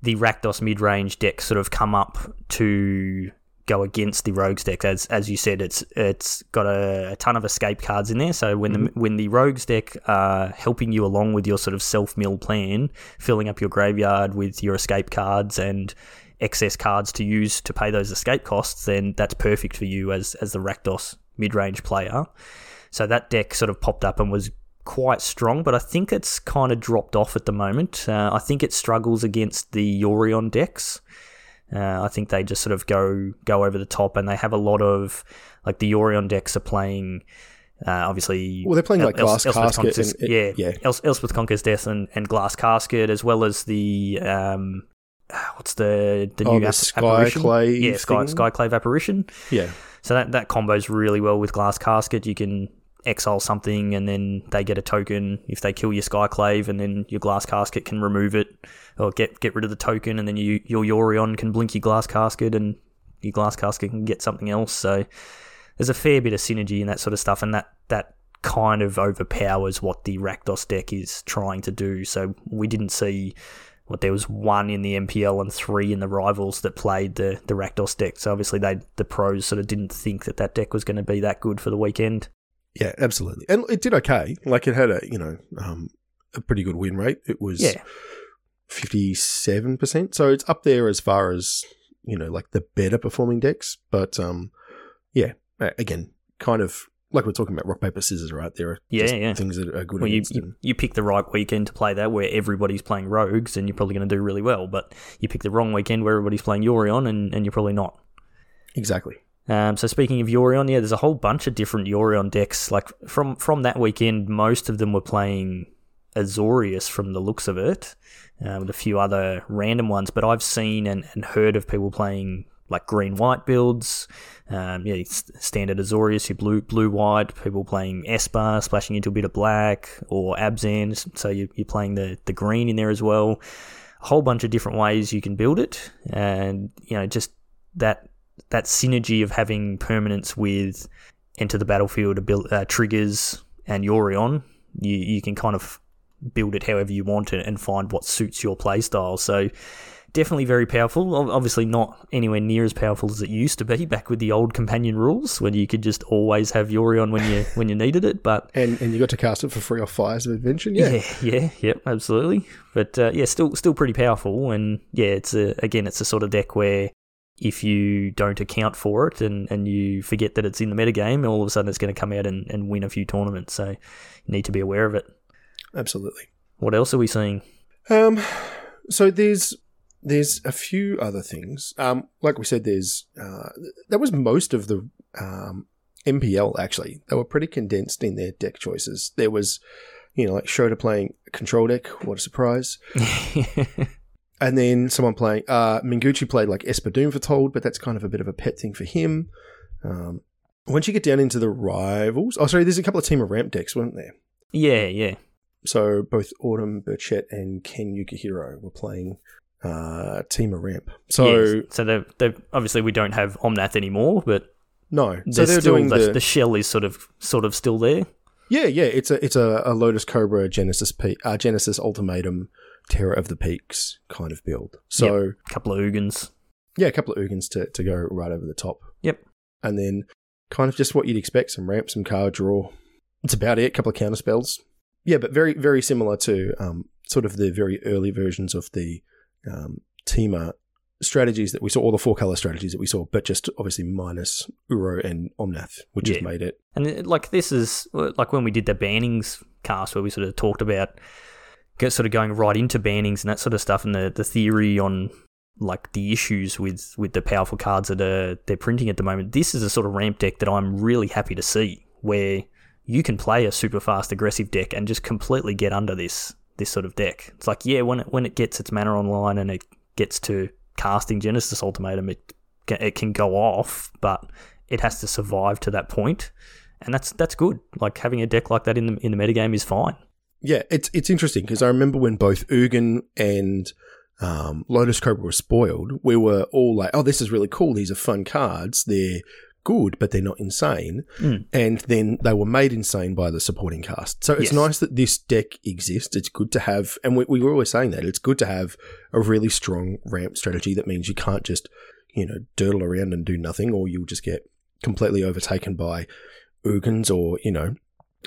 A: the Rakdos mid range deck sort of come up to go against the Rogues deck. As as you said, it's it's got a, a ton of escape cards in there. So when the when the Rogues deck are helping you along with your sort of self mill plan, filling up your graveyard with your escape cards and excess cards to use to pay those escape costs, then that's perfect for you as as the Rakdos mid range player. So that deck sort of popped up and was quite strong, but I think it's kind of dropped off at the moment. Uh, I think it struggles against the Yorion decks. Uh, I think they just sort of go go over the top, and they have a lot of like the Yorion decks are playing. Uh, obviously,
B: Well, they're playing like
A: Els-
B: Glass
A: Elspeth
B: Casket and-
A: yeah,
B: yeah.
A: Els- Elspeth Conquers Death and, and Glass Casket, as well as the um, what's the the
B: Oh,
A: new
B: the
A: app-
B: Sky
A: apparition?
B: Clave
A: yeah, Sky
B: thing?
A: Skyclave apparition.
B: Yeah.
A: So that that combos really well with Glass Casket. You can exile something, and then they get a token if they kill your Skyclave, and then your Glass Casket can remove it or get get rid of the token, and then you your Yorion can blink your Glass Casket, and your Glass Casket can get something else. So there's a fair bit of synergy in that sort of stuff, and that that kind of overpowers what the Rakdos deck is trying to do. So we didn't see what there was one in the MPL and three in the rivals that played the the Rakdos deck. So obviously they the pros sort of didn't think that that deck was going to be that good for the weekend.
B: Yeah, absolutely. And it did okay. Like it had a, you know, um, a pretty good win rate. It was
A: Yeah.
B: 57%. So it's up there as far as, you know, like the better performing decks. But um, yeah, again, kind of like we're talking about rock, paper, scissors, right? There are
A: Yeah, yeah.
B: things that are good
A: Well, you, you you pick the right weekend to play that where everybody's playing rogues and you're probably going to do really well. But you pick the wrong weekend where everybody's playing Yorion and, and you're probably not.
B: Exactly.
A: Um, so speaking of Yorion, yeah, there's a whole bunch of different Yorion decks. Like from from that weekend, most of them were playing Azorius from the looks of it, uh, with a few other random ones. But I've seen and, and heard of people playing like green white builds. Um, yeah, standard Azorius, your blue blue white. People playing Esper, splashing into a bit of black, or Abzan. So you, you're playing the the green in there as well. A whole bunch of different ways you can build it, and you know just that that synergy of having permanence with enter the battlefield abil- uh, triggers and Yorion, you you can kind of build it however you want it and find what suits your playstyle. So definitely very powerful. Obviously, not anywhere near as powerful as it used to be back with the old companion rules, when you could just always have Yorion when you when you needed it. But
B: and and you got to cast it for free off Fires of Invention. Yeah,
A: yeah, yeah, yep, absolutely. But uh, yeah, still still pretty powerful. And yeah, it's a again, it's a sort of deck where if you don't account for it and, and you forget that it's in the metagame, all of a sudden it's going to come out and, and win a few tournaments. So you need to be aware of it.
B: Absolutely.
A: What else are we seeing?
B: Um, so there's there's a few other things. Um, like we said, there's uh, that was most of the um, MPL actually. They were pretty condensed in their deck choices. There was, you know, like Shota playing control deck. What a surprise! and then someone playing uh, Mengucci played like Esper Doom Foretold, but that's kind of a bit of a pet thing for him. Um, once you get down into the rivals, oh sorry, there's a couple of Temur ramp decks, weren't there?
A: Yeah, yeah.
B: So both Autumn Burchett and Ken Yukihiro were playing uh, Temur ramp. So
A: yes. so they they obviously we don't have Omnath anymore, but
B: no, so they're
A: still,
B: doing
A: the,
B: the,
A: the shell is sort of sort of still there.
B: Yeah, yeah, it's a it's a, a Lotus Cobra Genesis Pe- uh, Genesis Ultimatum Terror of the Peaks kind of build. So
A: yep. a couple of Ugins.
B: Yeah, a couple of Ugins to, to go right over the top.
A: Yep.
B: And then kind of just what you'd expect, some ramp, some card draw. It's about it, a couple of counter spells. Yeah, but very, very similar to um, sort of the very early versions of the um, strategies that we saw, all the four color strategies that we saw, but just obviously minus Uro and Omnath, which
A: yeah.
B: has made it.
A: And it, like this is like when we did the bannings cast where we sort of talked about get sort of going right into bannings and that sort of stuff and the, the theory on like the issues with, with the powerful cards that are they're printing at the moment. This is a sort of ramp deck that I'm really happy to see where you can play a super fast aggressive deck and just completely get under this this sort of deck. It's like yeah, when it when it gets its mana online and it gets to casting Genesis Ultimatum, it it can go off, but it has to survive to that point, and that's that's good. Like having a deck like that in the in the metagame is fine.
B: Yeah, it's it's interesting because I remember when both Ugin and um, Lotus Cobra were spoiled, we were all like, "Oh, this is really cool. These are fun cards. They're good, but they're not insane."
A: Mm.
B: And then they were made insane by the supporting cast. So it's
A: Yes.
B: nice that this deck exists. It's good to have, and we, we were always saying that it's good to have a really strong ramp strategy. That means you can't just you know dirtle around and do nothing, or you'll just get completely overtaken by Ugins or you know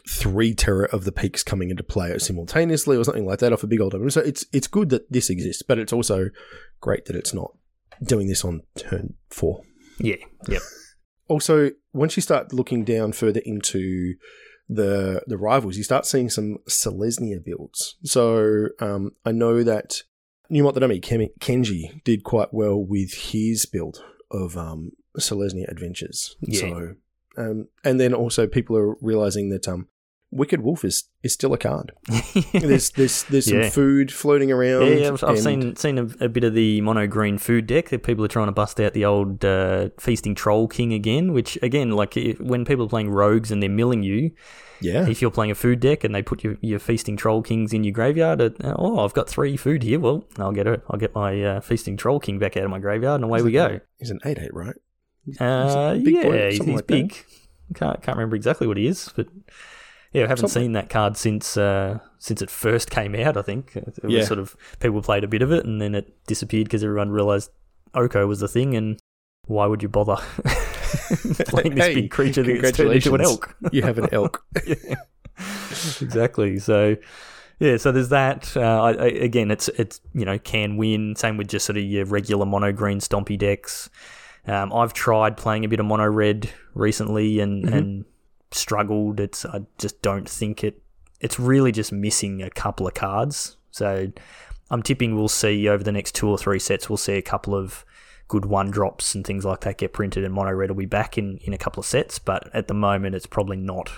B: three Terror of the Peaks coming into play simultaneously or something like that off a big old opener. So it's it's good that this exists, but it's also great that it's not doing this on turn four.
A: Yeah, yep.
B: Also, once you start looking down further into the the rivals, you start seeing some Selesnya builds. So um, I know that Newmont Danami Ken- Kenji did quite well with his build of um, Selesnya Adventures.
A: Yeah.
B: So um, and then also people are realizing that um, Wicked Wolf is, is still a card. There's there's there's some
A: Yeah.
B: food floating around.
A: Yeah, yeah, I've, I've seen seen a, a bit of the mono green food deck that people are trying to bust out the old uh, feasting troll king again. Which again, like if, when people are playing rogues and they're milling you,
B: yeah.
A: if you're playing a food deck and they put your, your feasting troll kings in your graveyard, uh, oh, I've got three food here. Well, I'll get a, I'll get my uh, feasting troll king back out of my graveyard, and away we go.
B: He's an eight eight, right?
A: Uh,
B: big boy,
A: yeah, he's, he's
B: like that.
A: big. Can't can't remember exactly what he is, but yeah, I haven't
B: Something.
A: seen that card since uh, since it first came out. I think it was
B: Yeah.
A: sort of people played a bit of it and then it disappeared because everyone realised Oko was the thing, and why would you bother playing this
B: Hey,
A: big creature that gets turned into an elk?
B: You have an elk.
A: yeah. exactly. So yeah, so there's that. Uh, I, I, again, it's it's you know can win. Same with just sort of your regular mono green stompy decks. Um, I've tried playing a bit of mono red recently and
B: Mhm.
A: and struggled. It's I just don't think it. It's really just missing a couple of cards. So I'm tipping we'll see over the next two or three sets. We'll see a couple of good one drops and things like that get printed, and mono red will be back in in a couple of sets. But at the moment, it's probably not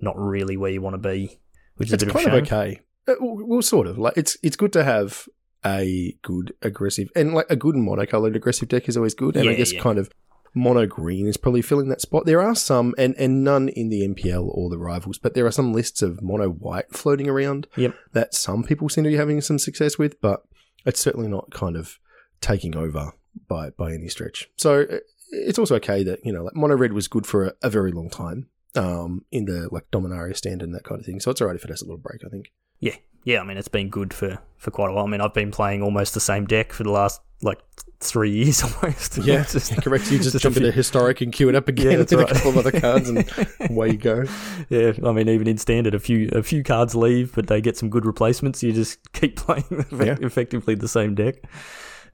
A: not really where you want to be, which is
B: it's
A: a bit of a
B: kind
A: shame.
B: of okay. Uh, well, sort of like it's it's good to have a good aggressive and like a good monocolored aggressive deck is always good. And I guess
A: yeah.
B: kind of mono green is probably filling that spot. There are some and and none in the MPL or the rivals, but there are some lists of mono white floating around.
A: Yep.
B: that some people seem to be having some success with, but it's certainly not kind of taking over by by any stretch. So uh, it's also okay that you know like mono red was good for a, a very long time um, in the like Dominaria stand and that kind of thing. So it's alright if it has a little break. I think.
A: yeah, I mean, it's been good for, for quite a while. I mean, I've been playing almost the same deck for the last like three years almost.
B: Yeah,
A: Just-
B: yeah, correct. You just,
A: just a
B: jump into historic and queue it up again
A: Yeah,
B: with
A: that's
B: a
A: right.
B: couple of other cards, and away you go.
A: yeah. I mean, even in standard, a few a few cards leave, but they get some good replacements. You just keep playing
B: Yeah.
A: effectively the same deck.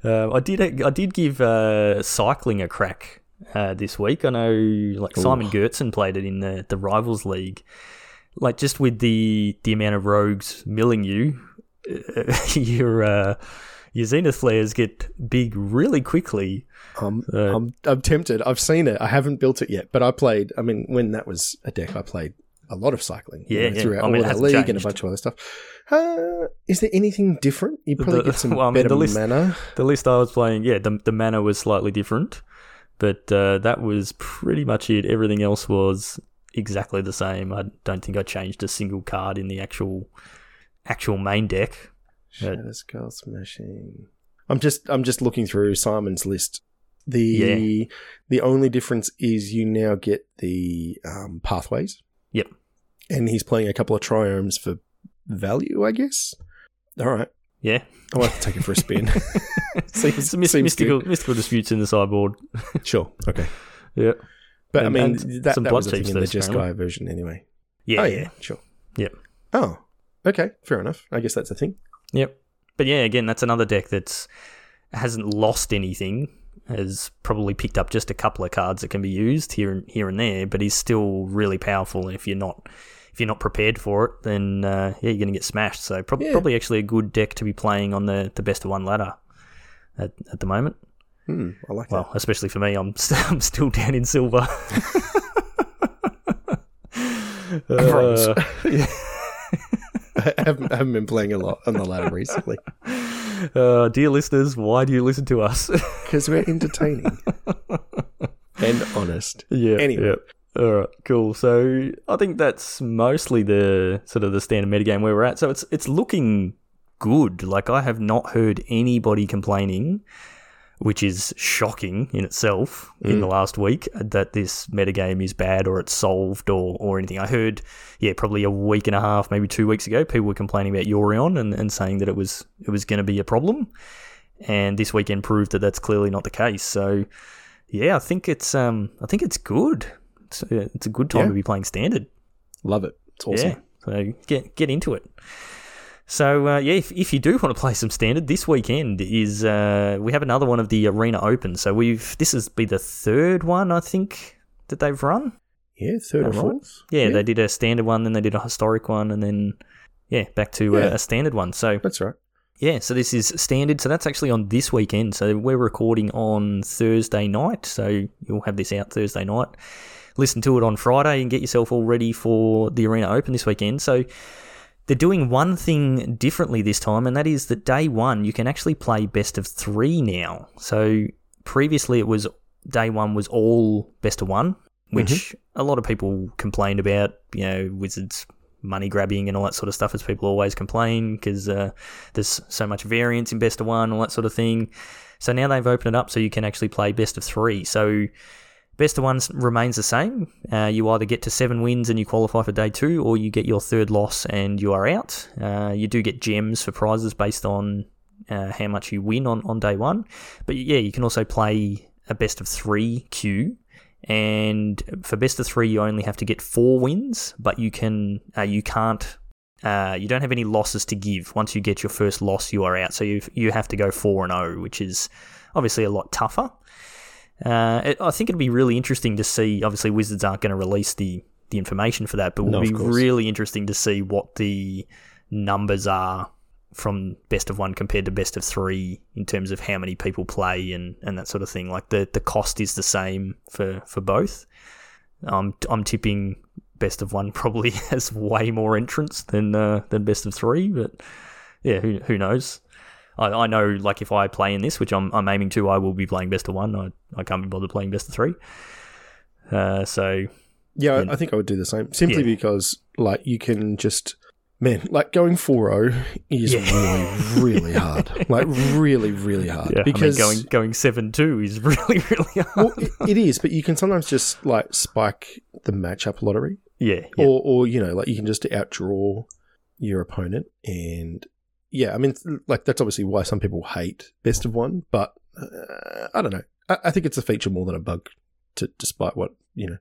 A: Uh, I did I did give uh, cycling a crack uh, this week. I know like Simon
B: Ooh.
A: Görtzen played it in the the Rivals League. Like just with the the amount of rogues milling you, uh, your uh, your Zenith flares get big really quickly.
B: Um,
A: Uh,
B: I'm, I'm tempted. I've seen it. I haven't built it yet, but I played. I mean, when that was a deck, I played a lot of cycling. you
A: Yeah,
B: know,
A: yeah.
B: throughout
A: I mean,
B: all the
A: hasn't
B: league and a bunch of other stuff. Uh, is there anything different? You probably
A: The-
B: get some
A: well, I mean,
B: better
A: the list-
B: mana.
A: The list I was playing, yeah, the the mana was slightly different, but uh, that was pretty much it. Everything else was exactly the same. I don't think I changed a single card in the actual actual main deck.
B: Shadow Skull Smashing. I'm just I'm just looking through Simon's list. The
A: Yeah.
B: the only difference is you now get the um, pathways.
A: Yep.
B: And he's playing a couple of triomes for value, I guess. All right.
A: Yeah,
B: I'll have to take it for a spin. seems, seems
A: mystical mystical disputes in the sideboard.
B: Sure. Okay.
A: Yeah,
B: But
A: And-
B: I mean, that,
A: some
B: that
A: blood
B: was the thing in the
A: apparently.
B: Jeskai version anyway.
A: yeah,
B: oh,
A: yeah,
B: yeah. Sure.
A: Yep.
B: Oh, okay. Fair enough. I guess that's a thing.
A: yep. But yeah, again, that's another deck that's hasn't lost anything. Has probably picked up just a couple of cards that can be used here and here and there, but he's still really powerful. And if you're not if you're not prepared for it, then uh, yeah, you're going to get smashed. So prob-
B: Yeah.
A: probably actually a good deck to be playing on the, the best of one ladder at, at the moment.
B: Hmm, I like
A: Well, especially for me, I'm st- I'm still down in silver.
B: Bronze.
A: Uh, yeah.
B: I haven't, I haven't been playing a lot on the ladder recently
A: Uh, dear listeners, why do you listen to us?
B: because we're entertaining and honest.
A: yeah.
B: Anyway.
A: yeah. All right, cool. So I think that's mostly the sort of the standard metagame where we're at. So it's it's looking good. Like I have not heard anybody complaining, which is shocking in itself in the last week that this metagame is bad or it's solved or, or anything. I heard, yeah, probably a week and a half, maybe two weeks ago, people were complaining about Yorion and, and saying that it was it was going to be a problem. And this weekend proved that that's clearly not the case. So, yeah, I think it's um I think it's good. It's a, it's a good time
B: Yeah.
A: to be playing standard.
B: Love it. It's awesome.
A: Yeah, so get get into it. So uh, yeah, if, if you do want to play some standard, this weekend is uh, we have another one of the Arena Open. So we've this has be the third one I think that they've run.
B: Yeah, third or fourth.
A: Yeah, they did a standard one, then they did a historic one, and then yeah, back to
B: Yeah.
A: a, a standard one. So
B: That's right.
A: yeah, so this is standard. So that's actually on this weekend. So we're recording on Thursday night. So you'll have this out Thursday night. Listen to it on Friday and get yourself all ready for the Arena Open this weekend. So they're doing one thing differently this time, and that is that day one you can actually play best of three now. So previously it was day one was all best of one, which a lot of people complained about. You know, Wizards money grabbing and all that sort of stuff, as people always complain because uh, there's so much variance in best of one, all that sort of thing. So now they've opened it up so you can actually play best of three. So best of one remains the same. Uh, you either get to seven wins and you qualify for day two, or you get your third loss and you are out. Uh, you do get gems for prizes based on uh, how much you win on, on day one. But yeah, you can also play a best of three queue. And for best of three, you only have to get four wins, but you can uh, you can't uh, you don't have any losses to give. Once you get your first loss, you are out. So you you have to go four and zero, which is obviously a lot tougher. Uh, it, I think it'd be really interesting to see. Obviously, Wizards aren't going to release the the information for that, but it
B: No,
A: would be
B: course.
A: really interesting to see what the numbers are from best of one compared to best of three in terms of how many people play and, and that sort of thing. Like the, the cost is the same for, for both. I'm I'm tipping best of one probably has way more entrants than uh, than best of three, but yeah, who who knows? I, I know like if I play in this, which I'm I'm aiming to, I will be playing best of one. I, I can't be bothered playing best of three. Uh, so
B: Yeah,
A: Yeah.
B: I, think I would do the same. Simply
A: Yeah.
B: because, like, you can just, man, like going 4 0 is
A: Yeah.
B: really, really hard. Like, really, really hard.
A: yeah,
B: because,
A: I mean, going going seven two is really really hard.
B: well, it, it is, but you can sometimes just, like, spike the matchup lottery.
A: yeah, yeah,
B: Or, or, you know, like, you can just outdraw your opponent. And yeah, I mean, like that's obviously why some people hate best of one, but uh, I don't know. I, I, think it's a feature more than a bug. To despite what you know,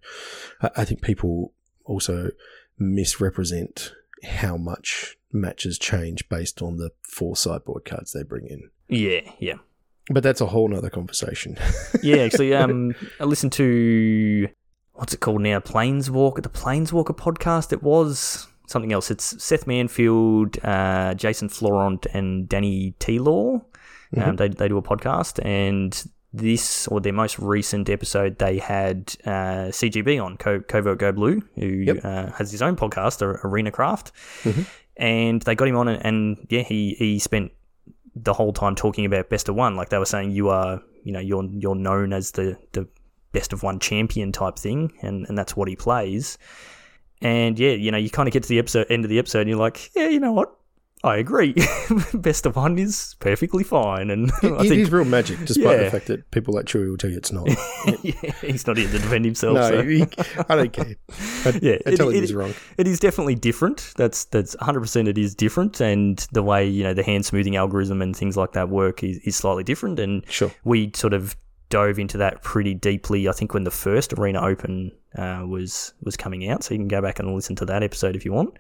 B: I, I think people also misrepresent how much matches change based on the four sideboard cards they bring in.
A: Yeah, yeah.
B: But that's a whole nother conversation.
A: yeah, actually, um, I listened to what's it called now? Planeswalker, the Planeswalker podcast. It was something else. It's Seth Manfield, uh, Jason Florent, and Danny Taylor. Um, mm-hmm. Um, they they do a podcast, and this or their most recent episode, they had uh, CGB on Co- Covert Go Blue, who yep. uh, has his own podcast, Arena Craft, mm-hmm. and they got him on, and, and yeah, he he spent the whole time talking about best of one. Like they were saying, you are, you know, you're you're known as the the best of one champion type thing, and and that's what he plays. And yeah, you know, you kind of get to the episode end of the episode, and you're like, yeah, you know what? I agree. Best of one is perfectly fine, and
B: it, I think, it is real magic, despite yeah. the fact that people like Chewy will tell you it's not.
A: yeah, he's not here to defend himself.
B: no,
A: so.
B: he, I don't care. I, yeah, I tell it, him he's wrong.
A: It is definitely different. That's that's 100. percent It is different, and the way you know the hand smoothing algorithm and things like that work is, is slightly different. And
B: sure.
A: we sort of dove into that pretty deeply. I think when the first Arena Open uh, was was coming out, so you can go back and listen to that episode if you want.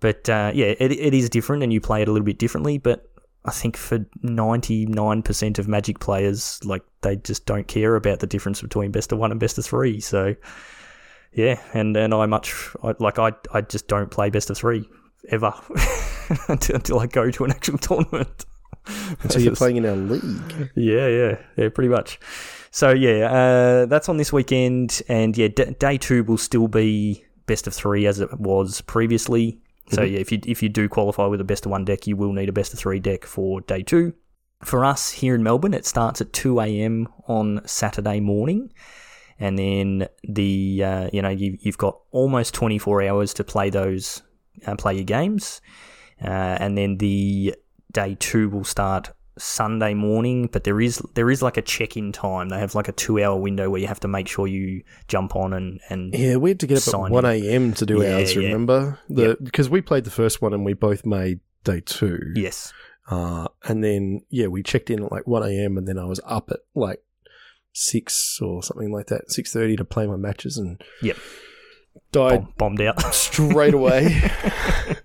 A: But uh, yeah, it, it is different, and you play it a little bit differently. But I think for ninety nine percent of Magic players, like they just don't care about the difference between best of one and best of three. So yeah, and and I much like I I just don't play best of three ever until, until I go to an actual tournament.
B: so you're playing in our league.
A: Yeah, yeah, yeah, pretty much. So yeah, uh, that's on this weekend, and yeah, d- day two will still be best of three as it was previously. So mm-hmm. yeah, if you if you do qualify with a best of one deck, you will need a best of three deck for day two. For us here in Melbourne, it starts at two a.m. on Saturday morning, and then the uh, you know you, you've got almost twenty four hours to play those uh, play your games, uh, and then the day two will start Sunday morning, but there is there is like a check in time. They have like a two hour window where you have to make sure you jump on and and
B: yeah, we had to get up at one a.m. to do yeah, ours. Yeah. Remember the because yep. we played the first one and we both made day two.
A: Yes,
B: uh, and then yeah, we checked in at like one a.m. and then I was up at like six or something like that, six thirty to play my matches and
A: yep
B: died
A: Bomb- bombed out
B: straight away.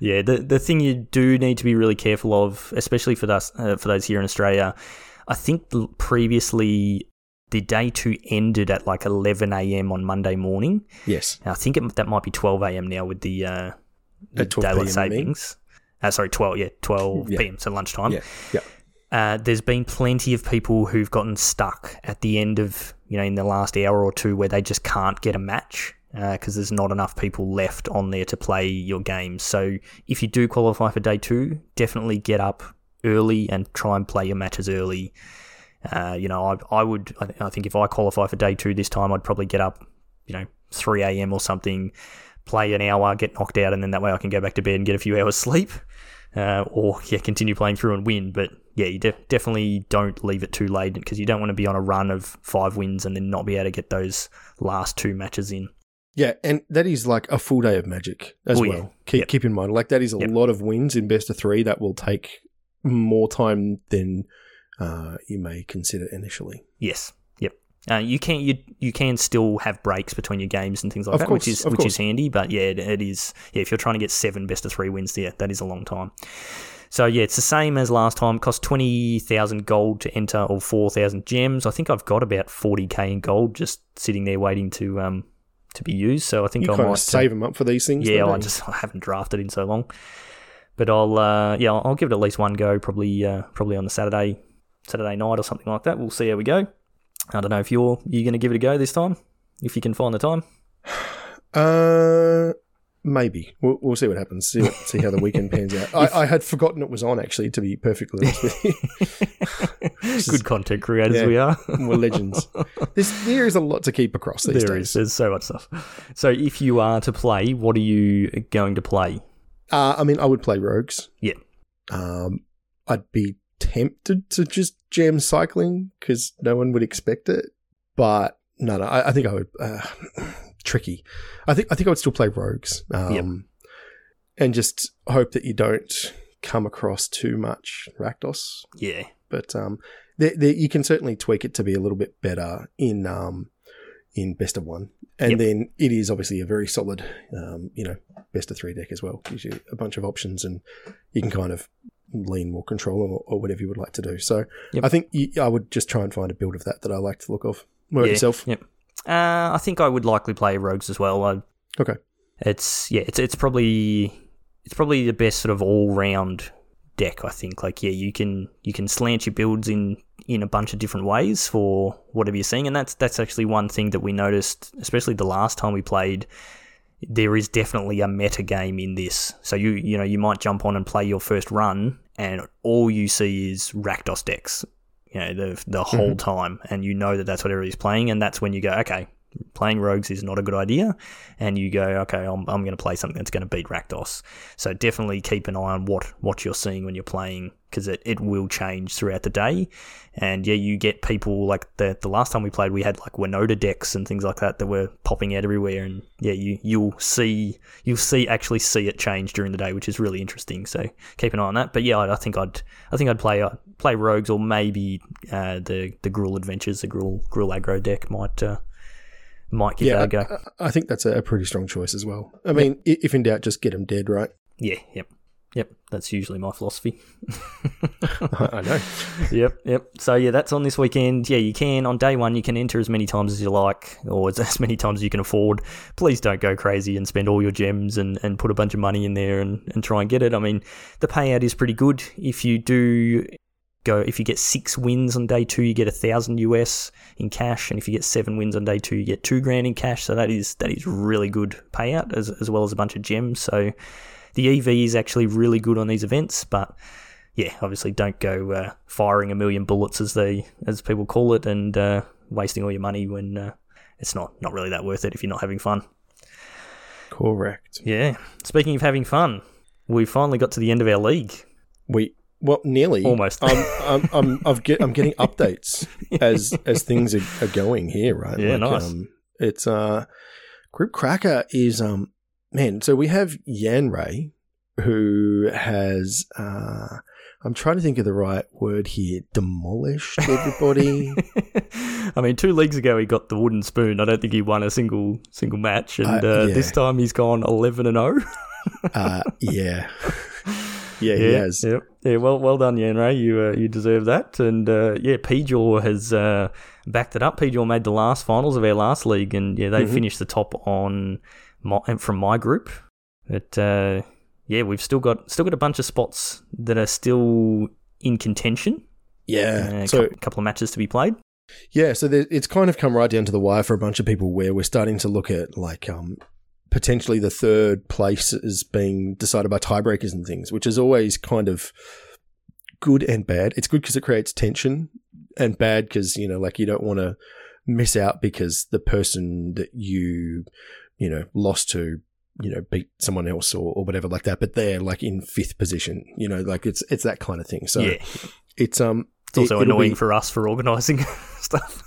A: yeah, the the thing you do need to be really careful of, especially for us uh, for those here in Australia, I think previously the day two ended at like 11 a.m. on Monday morning.
B: Yes,
A: I think it, that might be 12 a.m. now with the, uh, the daylight savings. Uh, sorry, 12. Yeah, 12 yeah. p.m. So lunchtime.
B: Yeah, yeah.
A: Uh, there's been plenty of people who've gotten stuck at the end of, you know, in the last hour or two where they just can't get a match because uh, there's not enough people left on there to play your games. So if you do qualify for day two, definitely get up early and try and play your matches early. Uh, you know, I, I would, I think if I qualify for day two this time, I'd probably get up, you know, 3 a.m. or something, play an hour, get knocked out, and then that way I can go back to bed and get a few hours sleep. Uh, or yeah, continue playing through and win. But yeah, you de- definitely don't leave it too late because you don't want to be on a run of five wins and then not be able to get those last two matches in.
B: Yeah, and that is like a full day of magic as oh, well. Yeah. Keep yep. keep in mind, like that is a yep. lot of wins in best of three. That will take more time than uh, you may consider initially.
A: Yes. Yep. Uh, you can you you can still have breaks between your games and things like of that, course, which is which course. is handy. But yeah, it, it is. Yeah, if you're trying to get seven best of three wins, yeah, that is a long time. So yeah, it's the same as last time. It costs twenty thousand gold to enter, or four thousand gems. I think I've got about forty k in gold just sitting there waiting to um to be used. So I think
B: you
A: I might
B: save them up for these things.
A: Yeah, I just I haven't drafted in so long, but I'll uh, yeah I'll give it at least one go. Probably uh, probably on the Saturday Saturday night or something like that. We'll see how we go. I don't know if you're you going to give it a go this time if you can find the time.
B: Uh, Maybe we'll, we'll see what happens. See, what, see how the weekend pans out. I, I, had forgotten it was on. Actually, to be perfectly honest with
A: you, good content creators yeah, we are.
B: we're legends. There's, there is a lot to keep across these
A: there
B: days.
A: Is, there's so much stuff. So, if you are to play, what are you going to play?
B: Uh, I mean, I would play rogues.
A: Yeah.
B: Um, I'd be tempted to just jam cycling because no one would expect it, but no, no. I, I think I would. Uh, tricky. I think I think I would still play rogues. Um, yep. and just hope that you don't come across too much Rakdos.
A: Yeah.
B: But um, there, there, you can certainly tweak it to be a little bit better in um, in best of one, and
A: Yep.
B: then it is obviously a very solid, um, you know, best of three deck as well. Gives you a bunch of options, and you can kind of lean more control or, or whatever you would like to do. So
A: Yep.
B: I think you, I would just try and find a build of that that I like to look of. About
A: Yeah.
B: yourself?
A: Yep. Uh, I think I would likely play rogues as well. I,
B: Okay.
A: it's yeah, it's it's probably it's probably the best sort of all round deck. I think like yeah, you can you can slant your builds in in a bunch of different ways for whatever you're seeing, and that's that's actually one thing that we noticed, especially the last time we played. There is definitely a meta game in this. So you you know you might jump on and play your first run, and all you see is Rakdos decks. You know the the mm-hmm. whole time, and you know that that's what everybody's playing, and that's when you go okay. Playing rogues is not a good idea, and you go, okay, I'm, I'm going to play something that's going to beat Rakdos. So definitely keep an eye on what, what you're seeing when you're playing, because it, it will change throughout the day. And yeah, you get people like the the last time we played, we had like Winota decks and things like that that were popping out everywhere. And yeah, you you'll see you'll see actually see it change during the day, which is really interesting. So keep an eye on that. But yeah, I, I think I'd I think I'd play uh, play rogues or maybe uh, the the Gruul Adventures, the Gruul Gruul aggro deck might uh, might give
B: Yeah,
A: that a go.
B: I, I think that's a pretty strong choice as well. I mean, if in doubt, just get them dead, right?
A: Yeah, yep. Yep, that's usually my philosophy.
B: I know.
A: yep, yep. So yeah, that's on this weekend. Yeah, you can on day one. You can enter as many times as you like, or as, as many times as you can afford. Please don't go crazy and spend all your gems and, and put a bunch of money in there and, and try and get it. I mean, the payout is pretty good if you do go. If you get six wins on day two, you get a thousand US in cash, and if you get seven wins on day two, you get two grand in cash. So that is that is really good payout as as well as a bunch of gems. So the EV is actually really good on these events, but yeah, obviously don't go uh, firing a million bullets as they as people call it and uh, wasting all your money when uh, it's not not really that worth it if you're not having fun.
B: Correct.
A: Yeah. Speaking of having fun, we finally got to the end of our league.
B: We well, nearly
A: Almost.
B: I'm I'm I'm, I've get, I'm getting updates as as things are, are going here, right?
A: Yeah, nice.
B: Um, it's uh, Group Cracker is um, man. So we have Yan Ray, who has uh, I'm trying to think of the right word here. Demolished everybody.
A: I mean, two leagues ago he got the wooden spoon. I don't think he won a single single match, and
B: Uh,
A: uh,
B: yeah.
A: this time he's gone eleven and oh. zero.
B: uh, yeah, yeah, he has.
A: Yeah, yeah. Well, well done, Yanray. You uh, you deserve that. And uh, yeah, Pjaw has uh, backed it up. Pjaw made the last finals of our last league, and yeah, they
B: Mhm.
A: finished the top on my, from my group. But uh, yeah, we've still got still got a bunch of spots that are still in contention.
B: Yeah.
A: Uh, a
B: so
A: cou- couple of matches to be played.
B: Yeah, so there, it's kind of come right down to the wire for a bunch of people where we're starting to look at like um, potentially the third place is being decided by tiebreakers and things, which is always kind of good and bad. It's good because it creates tension, and bad because you know, like you don't want to miss out because the person that you you know lost to you know beat someone else or, or whatever like that but they're like in fifth position you know like it's it's that kind of thing so
A: yeah,
B: it's um
A: it's also
B: it-
A: annoying
B: be-
A: for us for organising stuff.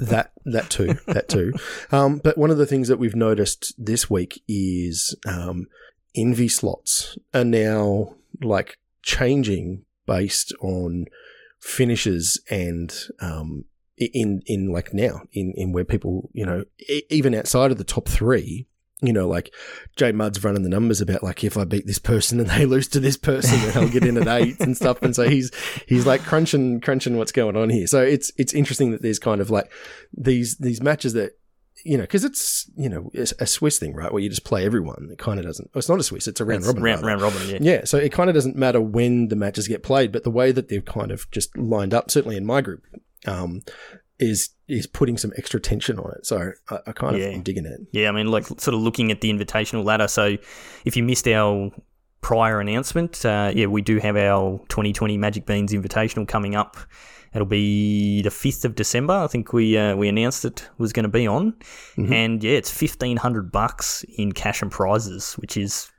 B: that that too that too um, but one of the things that we've noticed this week is um, envy slots are now like changing based on finishes and um, in in like now in in where people you know e- even outside of the top three you know, like Jay Mudd's running the numbers about like if I beat this person and they lose to this person, then I'll get in at eight and stuff. And so he's he's like crunching crunching what's going on here. So it's it's interesting that there's kind of like these these matches that you know because it's you know it's a Swiss thing, right? Where you just play everyone. It kind of doesn't. Well, it's not a Swiss. It's a round
A: It's
B: robin.
A: round, round robin. Yeah.
B: Yeah, so it kind of doesn't matter when the matches get played, but the way that they've kind of just lined up, certainly in my group, um, is is putting some extra tension on it. So I, I kind of
A: Yeah.
B: am digging it.
A: Yeah, I mean, like sort of looking at the invitational ladder. So if you missed our prior announcement, uh, yeah, we do have our 2020 Magic Beans Invitational coming up. It'll be the 5th of December. I think we uh, we announced it was going to be on,
B: Mhm.
A: and yeah, it's 1500 bucks in cash and prizes, which is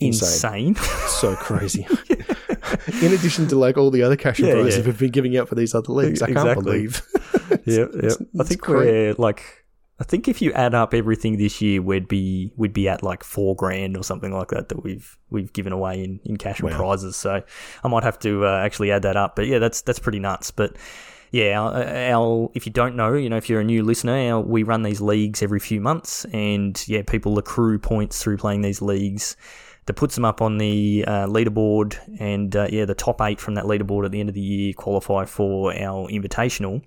B: Insane.
A: insane.
B: So crazy. in addition to like all the other cash and
A: Yeah,
B: prizes
A: yeah.
B: we've been giving out for these other leagues, I can't believe.
A: yeah, yeah.
B: it's-
A: I think we're like, I think if you add up everything this year, we'd be we'd be at like four grand or something like that that we've we've given away in, in cash and
B: Wow.
A: prizes. So I might have to uh, actually add that up. But yeah, that's that's pretty nuts. But yeah, our, our if you don't know, you know, if you're a new listener, our, we run these leagues every few months, and yeah, people accrue points through playing these leagues. That puts them up on the uh, leaderboard, and uh, yeah, the top eight from that leaderboard at the end of the year qualify for our invitational.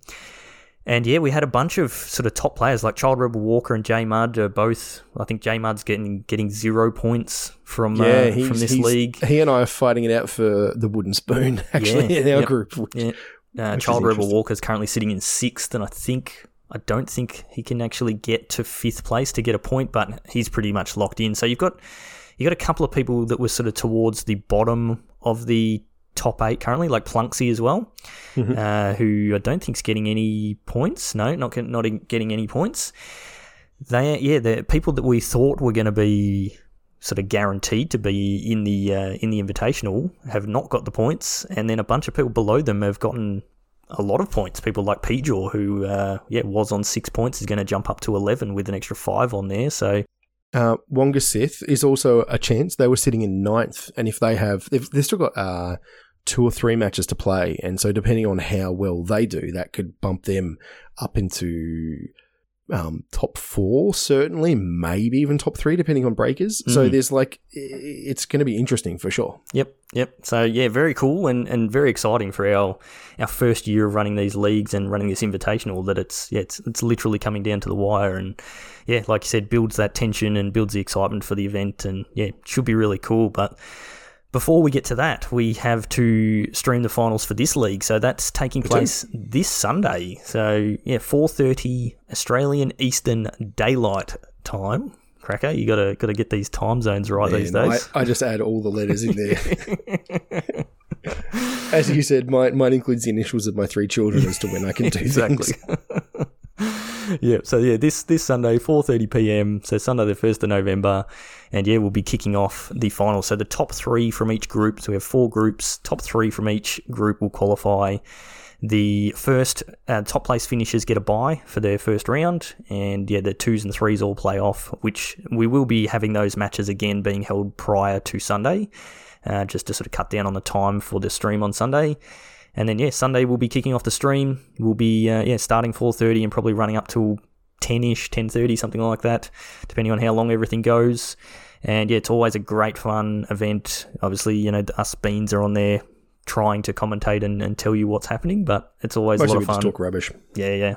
A: And yeah, we had a bunch of sort of top players like Child Rebel Walker and J Mud are both. I think J Mud's getting getting zero points from
B: Yeah,
A: uh, from this league.
B: He and I are fighting it out for the wooden spoon, actually,
A: Yeah,
B: in our
A: yep.
B: group. which-
A: Yeah. Uh,
B: is
A: Child Rebel
B: interesting.
A: Walker's currently sitting in sixth, and I think I don't think he can actually get to fifth place to get a point, but he's pretty much locked in. So you've got you got a couple of people that were sort of towards the bottom of the top eight currently, like Plunksy as well,
B: Mhm.
A: uh, who I don't think's getting any points. No, not get- not getting any points. They yeah, the people that we thought were going to be sort of guaranteed to be in the uh, in the invitational have not got the points, and then a bunch of people below them have gotten a lot of points. People like Pjaw, who uh, yeah was on six points, is going to jump up to eleven with an extra five on there. So
B: Uh, Wonga Sith is also a chance. They were sitting in ninth, and if they have, they've, they've still got uh, two or three matches to play, and so depending on how well they do, that could bump them up into um, top four, certainly, maybe even top three, depending on breakers. So
A: Mhm.
B: there's like, it's going to be interesting for sure.
A: Yep, yep. So yeah, very cool and, and very exciting for our our first year of running these leagues and running this invitational. That it's yeah, it's it's literally coming down to the wire, and yeah, like you said, builds that tension and builds the excitement for the event, and yeah, should be really cool. But before we get to that, we have to stream the finals for this league. So that's taking place this Sunday. So yeah, four thirty Australian Eastern Daylight Time. Cracker, you gotta gotta get these time zones right these
B: Man,
A: days.
B: I, I just add all the letters in there. As you said, mine, mine includes the initials of my three children as to when I can do
A: exactly.
B: things.
A: yeah. So yeah, this this Sunday, four thirty PM. So Sunday, the first of November, and yeah, we'll be kicking off the final. So the top three from each group. So we have four groups. Top three from each group will qualify. The first uh, top place finishers get a bye for their first round, and yeah, the twos and threes all play off. Which we will be having those matches again being held prior to Sunday, uh, just to sort of cut down on the time for the stream on Sunday. And then yeah, Sunday we'll be kicking off the stream. We'll be uh, yeah starting 4:30 and probably running up till 10ish, 10:30, something like that, depending on how long everything goes. And yeah, it's always a great fun event. Obviously, you know us beans are on there trying to commentate and, and tell you what's happening, but it's always
B: Mostly
A: a lot of fun.
B: just talk rubbish.
A: Yeah, yeah.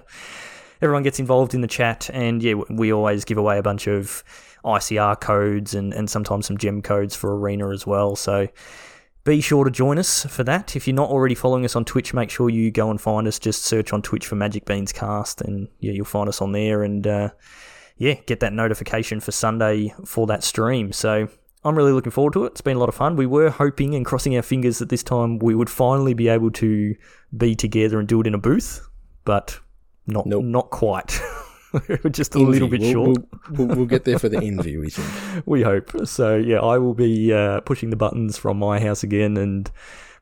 A: Everyone gets involved in the chat, and yeah, we always give away a bunch of ICR codes and, and sometimes some gem codes for Arena as well. So be sure to join us for that. If you're not already following us on Twitch, make sure you go and find us. Just search on Twitch for Magic Beans Cast, and yeah, you'll find us on there. And uh, yeah, get that notification for Sunday for that stream. So I'm really looking forward to it. It's been a lot of fun. We were hoping and crossing our fingers that this time we would finally be able to be together and do it in a booth, but not
B: Nope.
A: not quite. We're just a little bit
B: We'll-
A: short.
B: We'll, we'll, we'll get there for the envy, we think.
A: We hope. So yeah, I will be uh, pushing the buttons from my house again and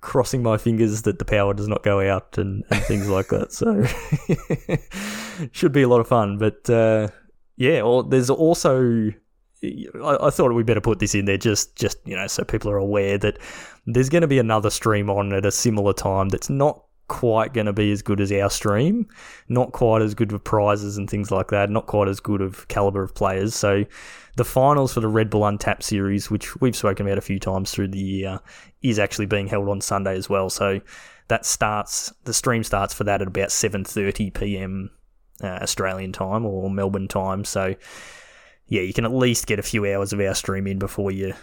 A: crossing my fingers that the power does not go out and, and things like that. So should be a lot of fun. But uh, yeah, or there's also I, I thought we better put this in there just just you know so people are aware that there's going to be another stream on at a similar time that's not quite going to be as good as our stream. Not quite as good with prizes and things like that. Not quite as good of caliber of players. So the finals for the red bull untapped series which we've spoken about a few times through the year is actually being held on sunday as well. So that starts the stream starts for that at about 7.30 p.m uh, australian time or melbourne time. So yeah, you can at least get a few hours of our stream in before you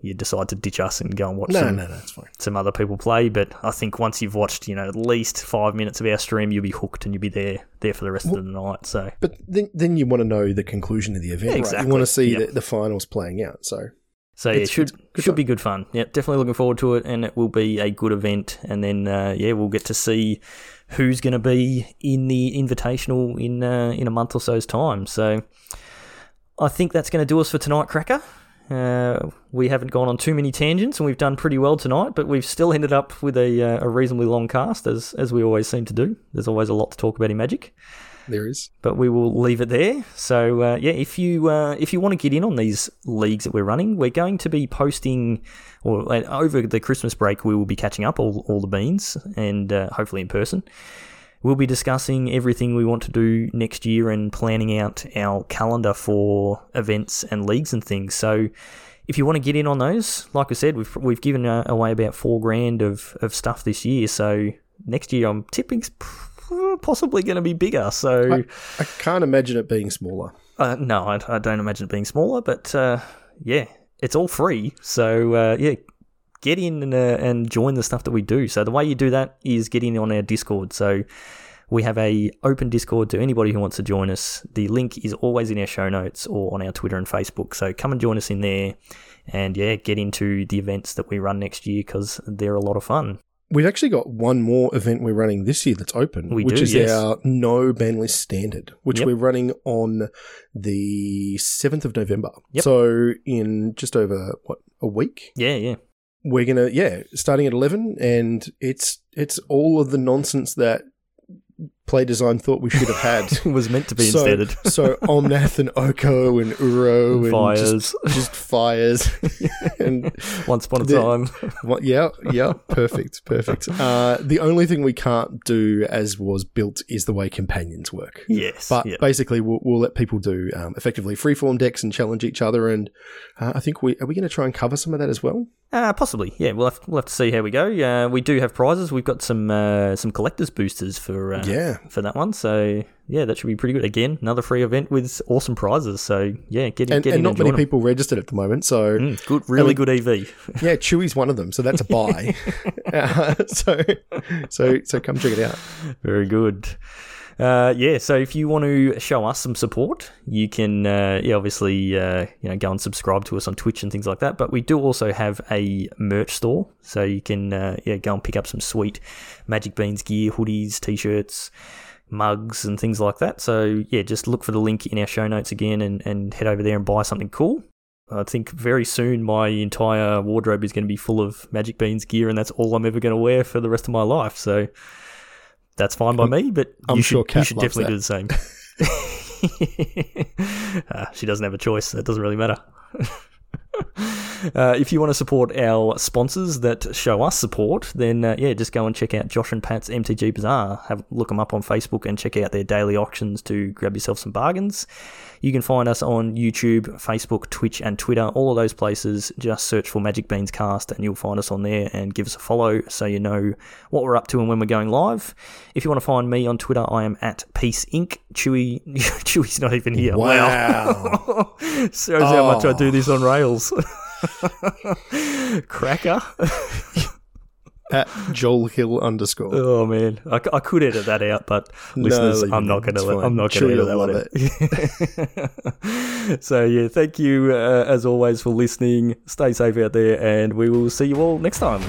A: you decide to ditch us and go and watch
B: No,
A: some,
B: no, no, it's fine.
A: some other people play. But I think once you've watched, you know, at least five minutes of our stream, you'll be hooked and you'll be there there for the rest of the night. So
B: But then, then you want to know the conclusion of the event,
A: Yeah,
B: right?
A: exactly.
B: You want to see
A: Yep.
B: the, the finals playing out. So
A: so yeah, it should should
B: fun.
A: be good fun. Yeah, definitely looking forward to it, and it will be a good event. And then uh, yeah, we'll get to see who's going to be in the invitational in uh, in a month or so's time. So I think that's going to do us for tonight, Cracker. Uh, we haven't gone on too many tangents, and we've done pretty well tonight. But we've still ended up with a, uh, a reasonably long cast, as as we always seem to do. There's always a lot to talk about in Magic.
B: there is.
A: but we will leave it there. So uh, yeah, if you uh, if you want to get in on these leagues that we're running, we're going to be posting, or uh, over the Christmas break, we will be catching up all all the beans and uh, hopefully in person. We'll be discussing everything we want to do next year and planning out our calendar for events and leagues and things. So. If you want to get in on those, like I said, we've we've given uh, away about four grand of, of stuff this year. So next year, I'm tipping possibly going to be bigger. So
B: I, I can't imagine it being smaller.
A: uh, no, I, I don't imagine it being smaller, but uh, yeah, it's all free. So uh, yeah, get in and, uh, and join the stuff that we do. So the way you do that is get in on our Discord. So we have a open Discord to anybody who wants to join us. The link is always in our show notes or on our Twitter and Facebook. So come and join us in there, and yeah, get into the events that we run next year because they're a lot of fun.
B: We've actually got one more event we're running this year that's open,
A: We
B: which
A: do,
B: is
A: yes.
B: our no ban list standard, which
A: Yep.
B: we're running on the 7th of November.
A: Yep.
B: So in just over what a week,
A: Yeah, yeah.
B: We're to yeah, starting at 11 and it's it's all of the nonsense that play design thought we should have had.
A: Was meant to be
B: so,
A: instead.
B: so Omnath and Oko and Uro and
A: Fires.
B: just, just fires and
A: Once upon a
B: The-
A: time.
B: What, yeah, yeah, perfect, perfect. Uh, the only thing we can't do as was built is the way companions work.
A: yes.
B: But
A: yeah.
B: basically, we'll, we'll let people do um, effectively freeform decks and challenge each other. And uh, I think we are we going to try and cover some of that as well.
A: Uh, possibly, yeah. We'll have, we'll have to see how we go. Uh, we do have prizes. We've got some uh, some collectors boosters for uh,
B: Yeah,
A: for that one. So yeah, that should be pretty good. Again, another free event with awesome prizes. So yeah, get in,
B: and,
A: get
B: and
A: in
B: not many
A: join 'em.
B: people registered at the moment. So
A: Mm, good, really good EV.
B: yeah, Chewy's one of them. So that's a buy. uh, so so so come check it out.
A: Very good. Uh, yeah, so if you want to show us some support, you can, uh, yeah, obviously, uh, you know, go and subscribe to us on Twitch and things like that. But we do also have a merch store, so you can, uh, yeah, go and pick up some sweet Magic Beans gear, hoodies, t-shirts, mugs, and things like that. So yeah, just look for the link in our show notes again, and, and head over there and buy something cool. I think very soon my entire wardrobe is going to be full of Magic Beans gear, and that's all I'm ever going to wear for the rest of my life. So that's fine by me, but
B: I'm
A: you
B: sure
A: should, you should definitely do the same. uh, she doesn't have a choice. It doesn't really matter. Uh, if you want to support our sponsors that show us support, then uh, yeah, just go and check out Josh and Pat's MTG Bazaar. Have look them up on Facebook and check out their daily auctions to grab yourself some bargains. You can find us on YouTube, Facebook, Twitch, and Twitter. All of those places. Just search for Magic Beans Cast, and you'll find us on there. And give us a follow so you know what we're up to and when we're going live. If you want to find me on Twitter, I am at Piece Inc. Chewy, Chewy's not even here.
B: Wow.
A: Shows how much I
B: Oh.
A: do this on Rails. Cracker.
B: At Joel Hill underscore.
A: Oh man, I could edit that out, but
B: No,
A: listeners, I'm not going to. Let. I'm not
B: Sure
A: to edit that one out. so yeah, thank you uh, as always for listening. Stay safe out there, and we will see you all next time.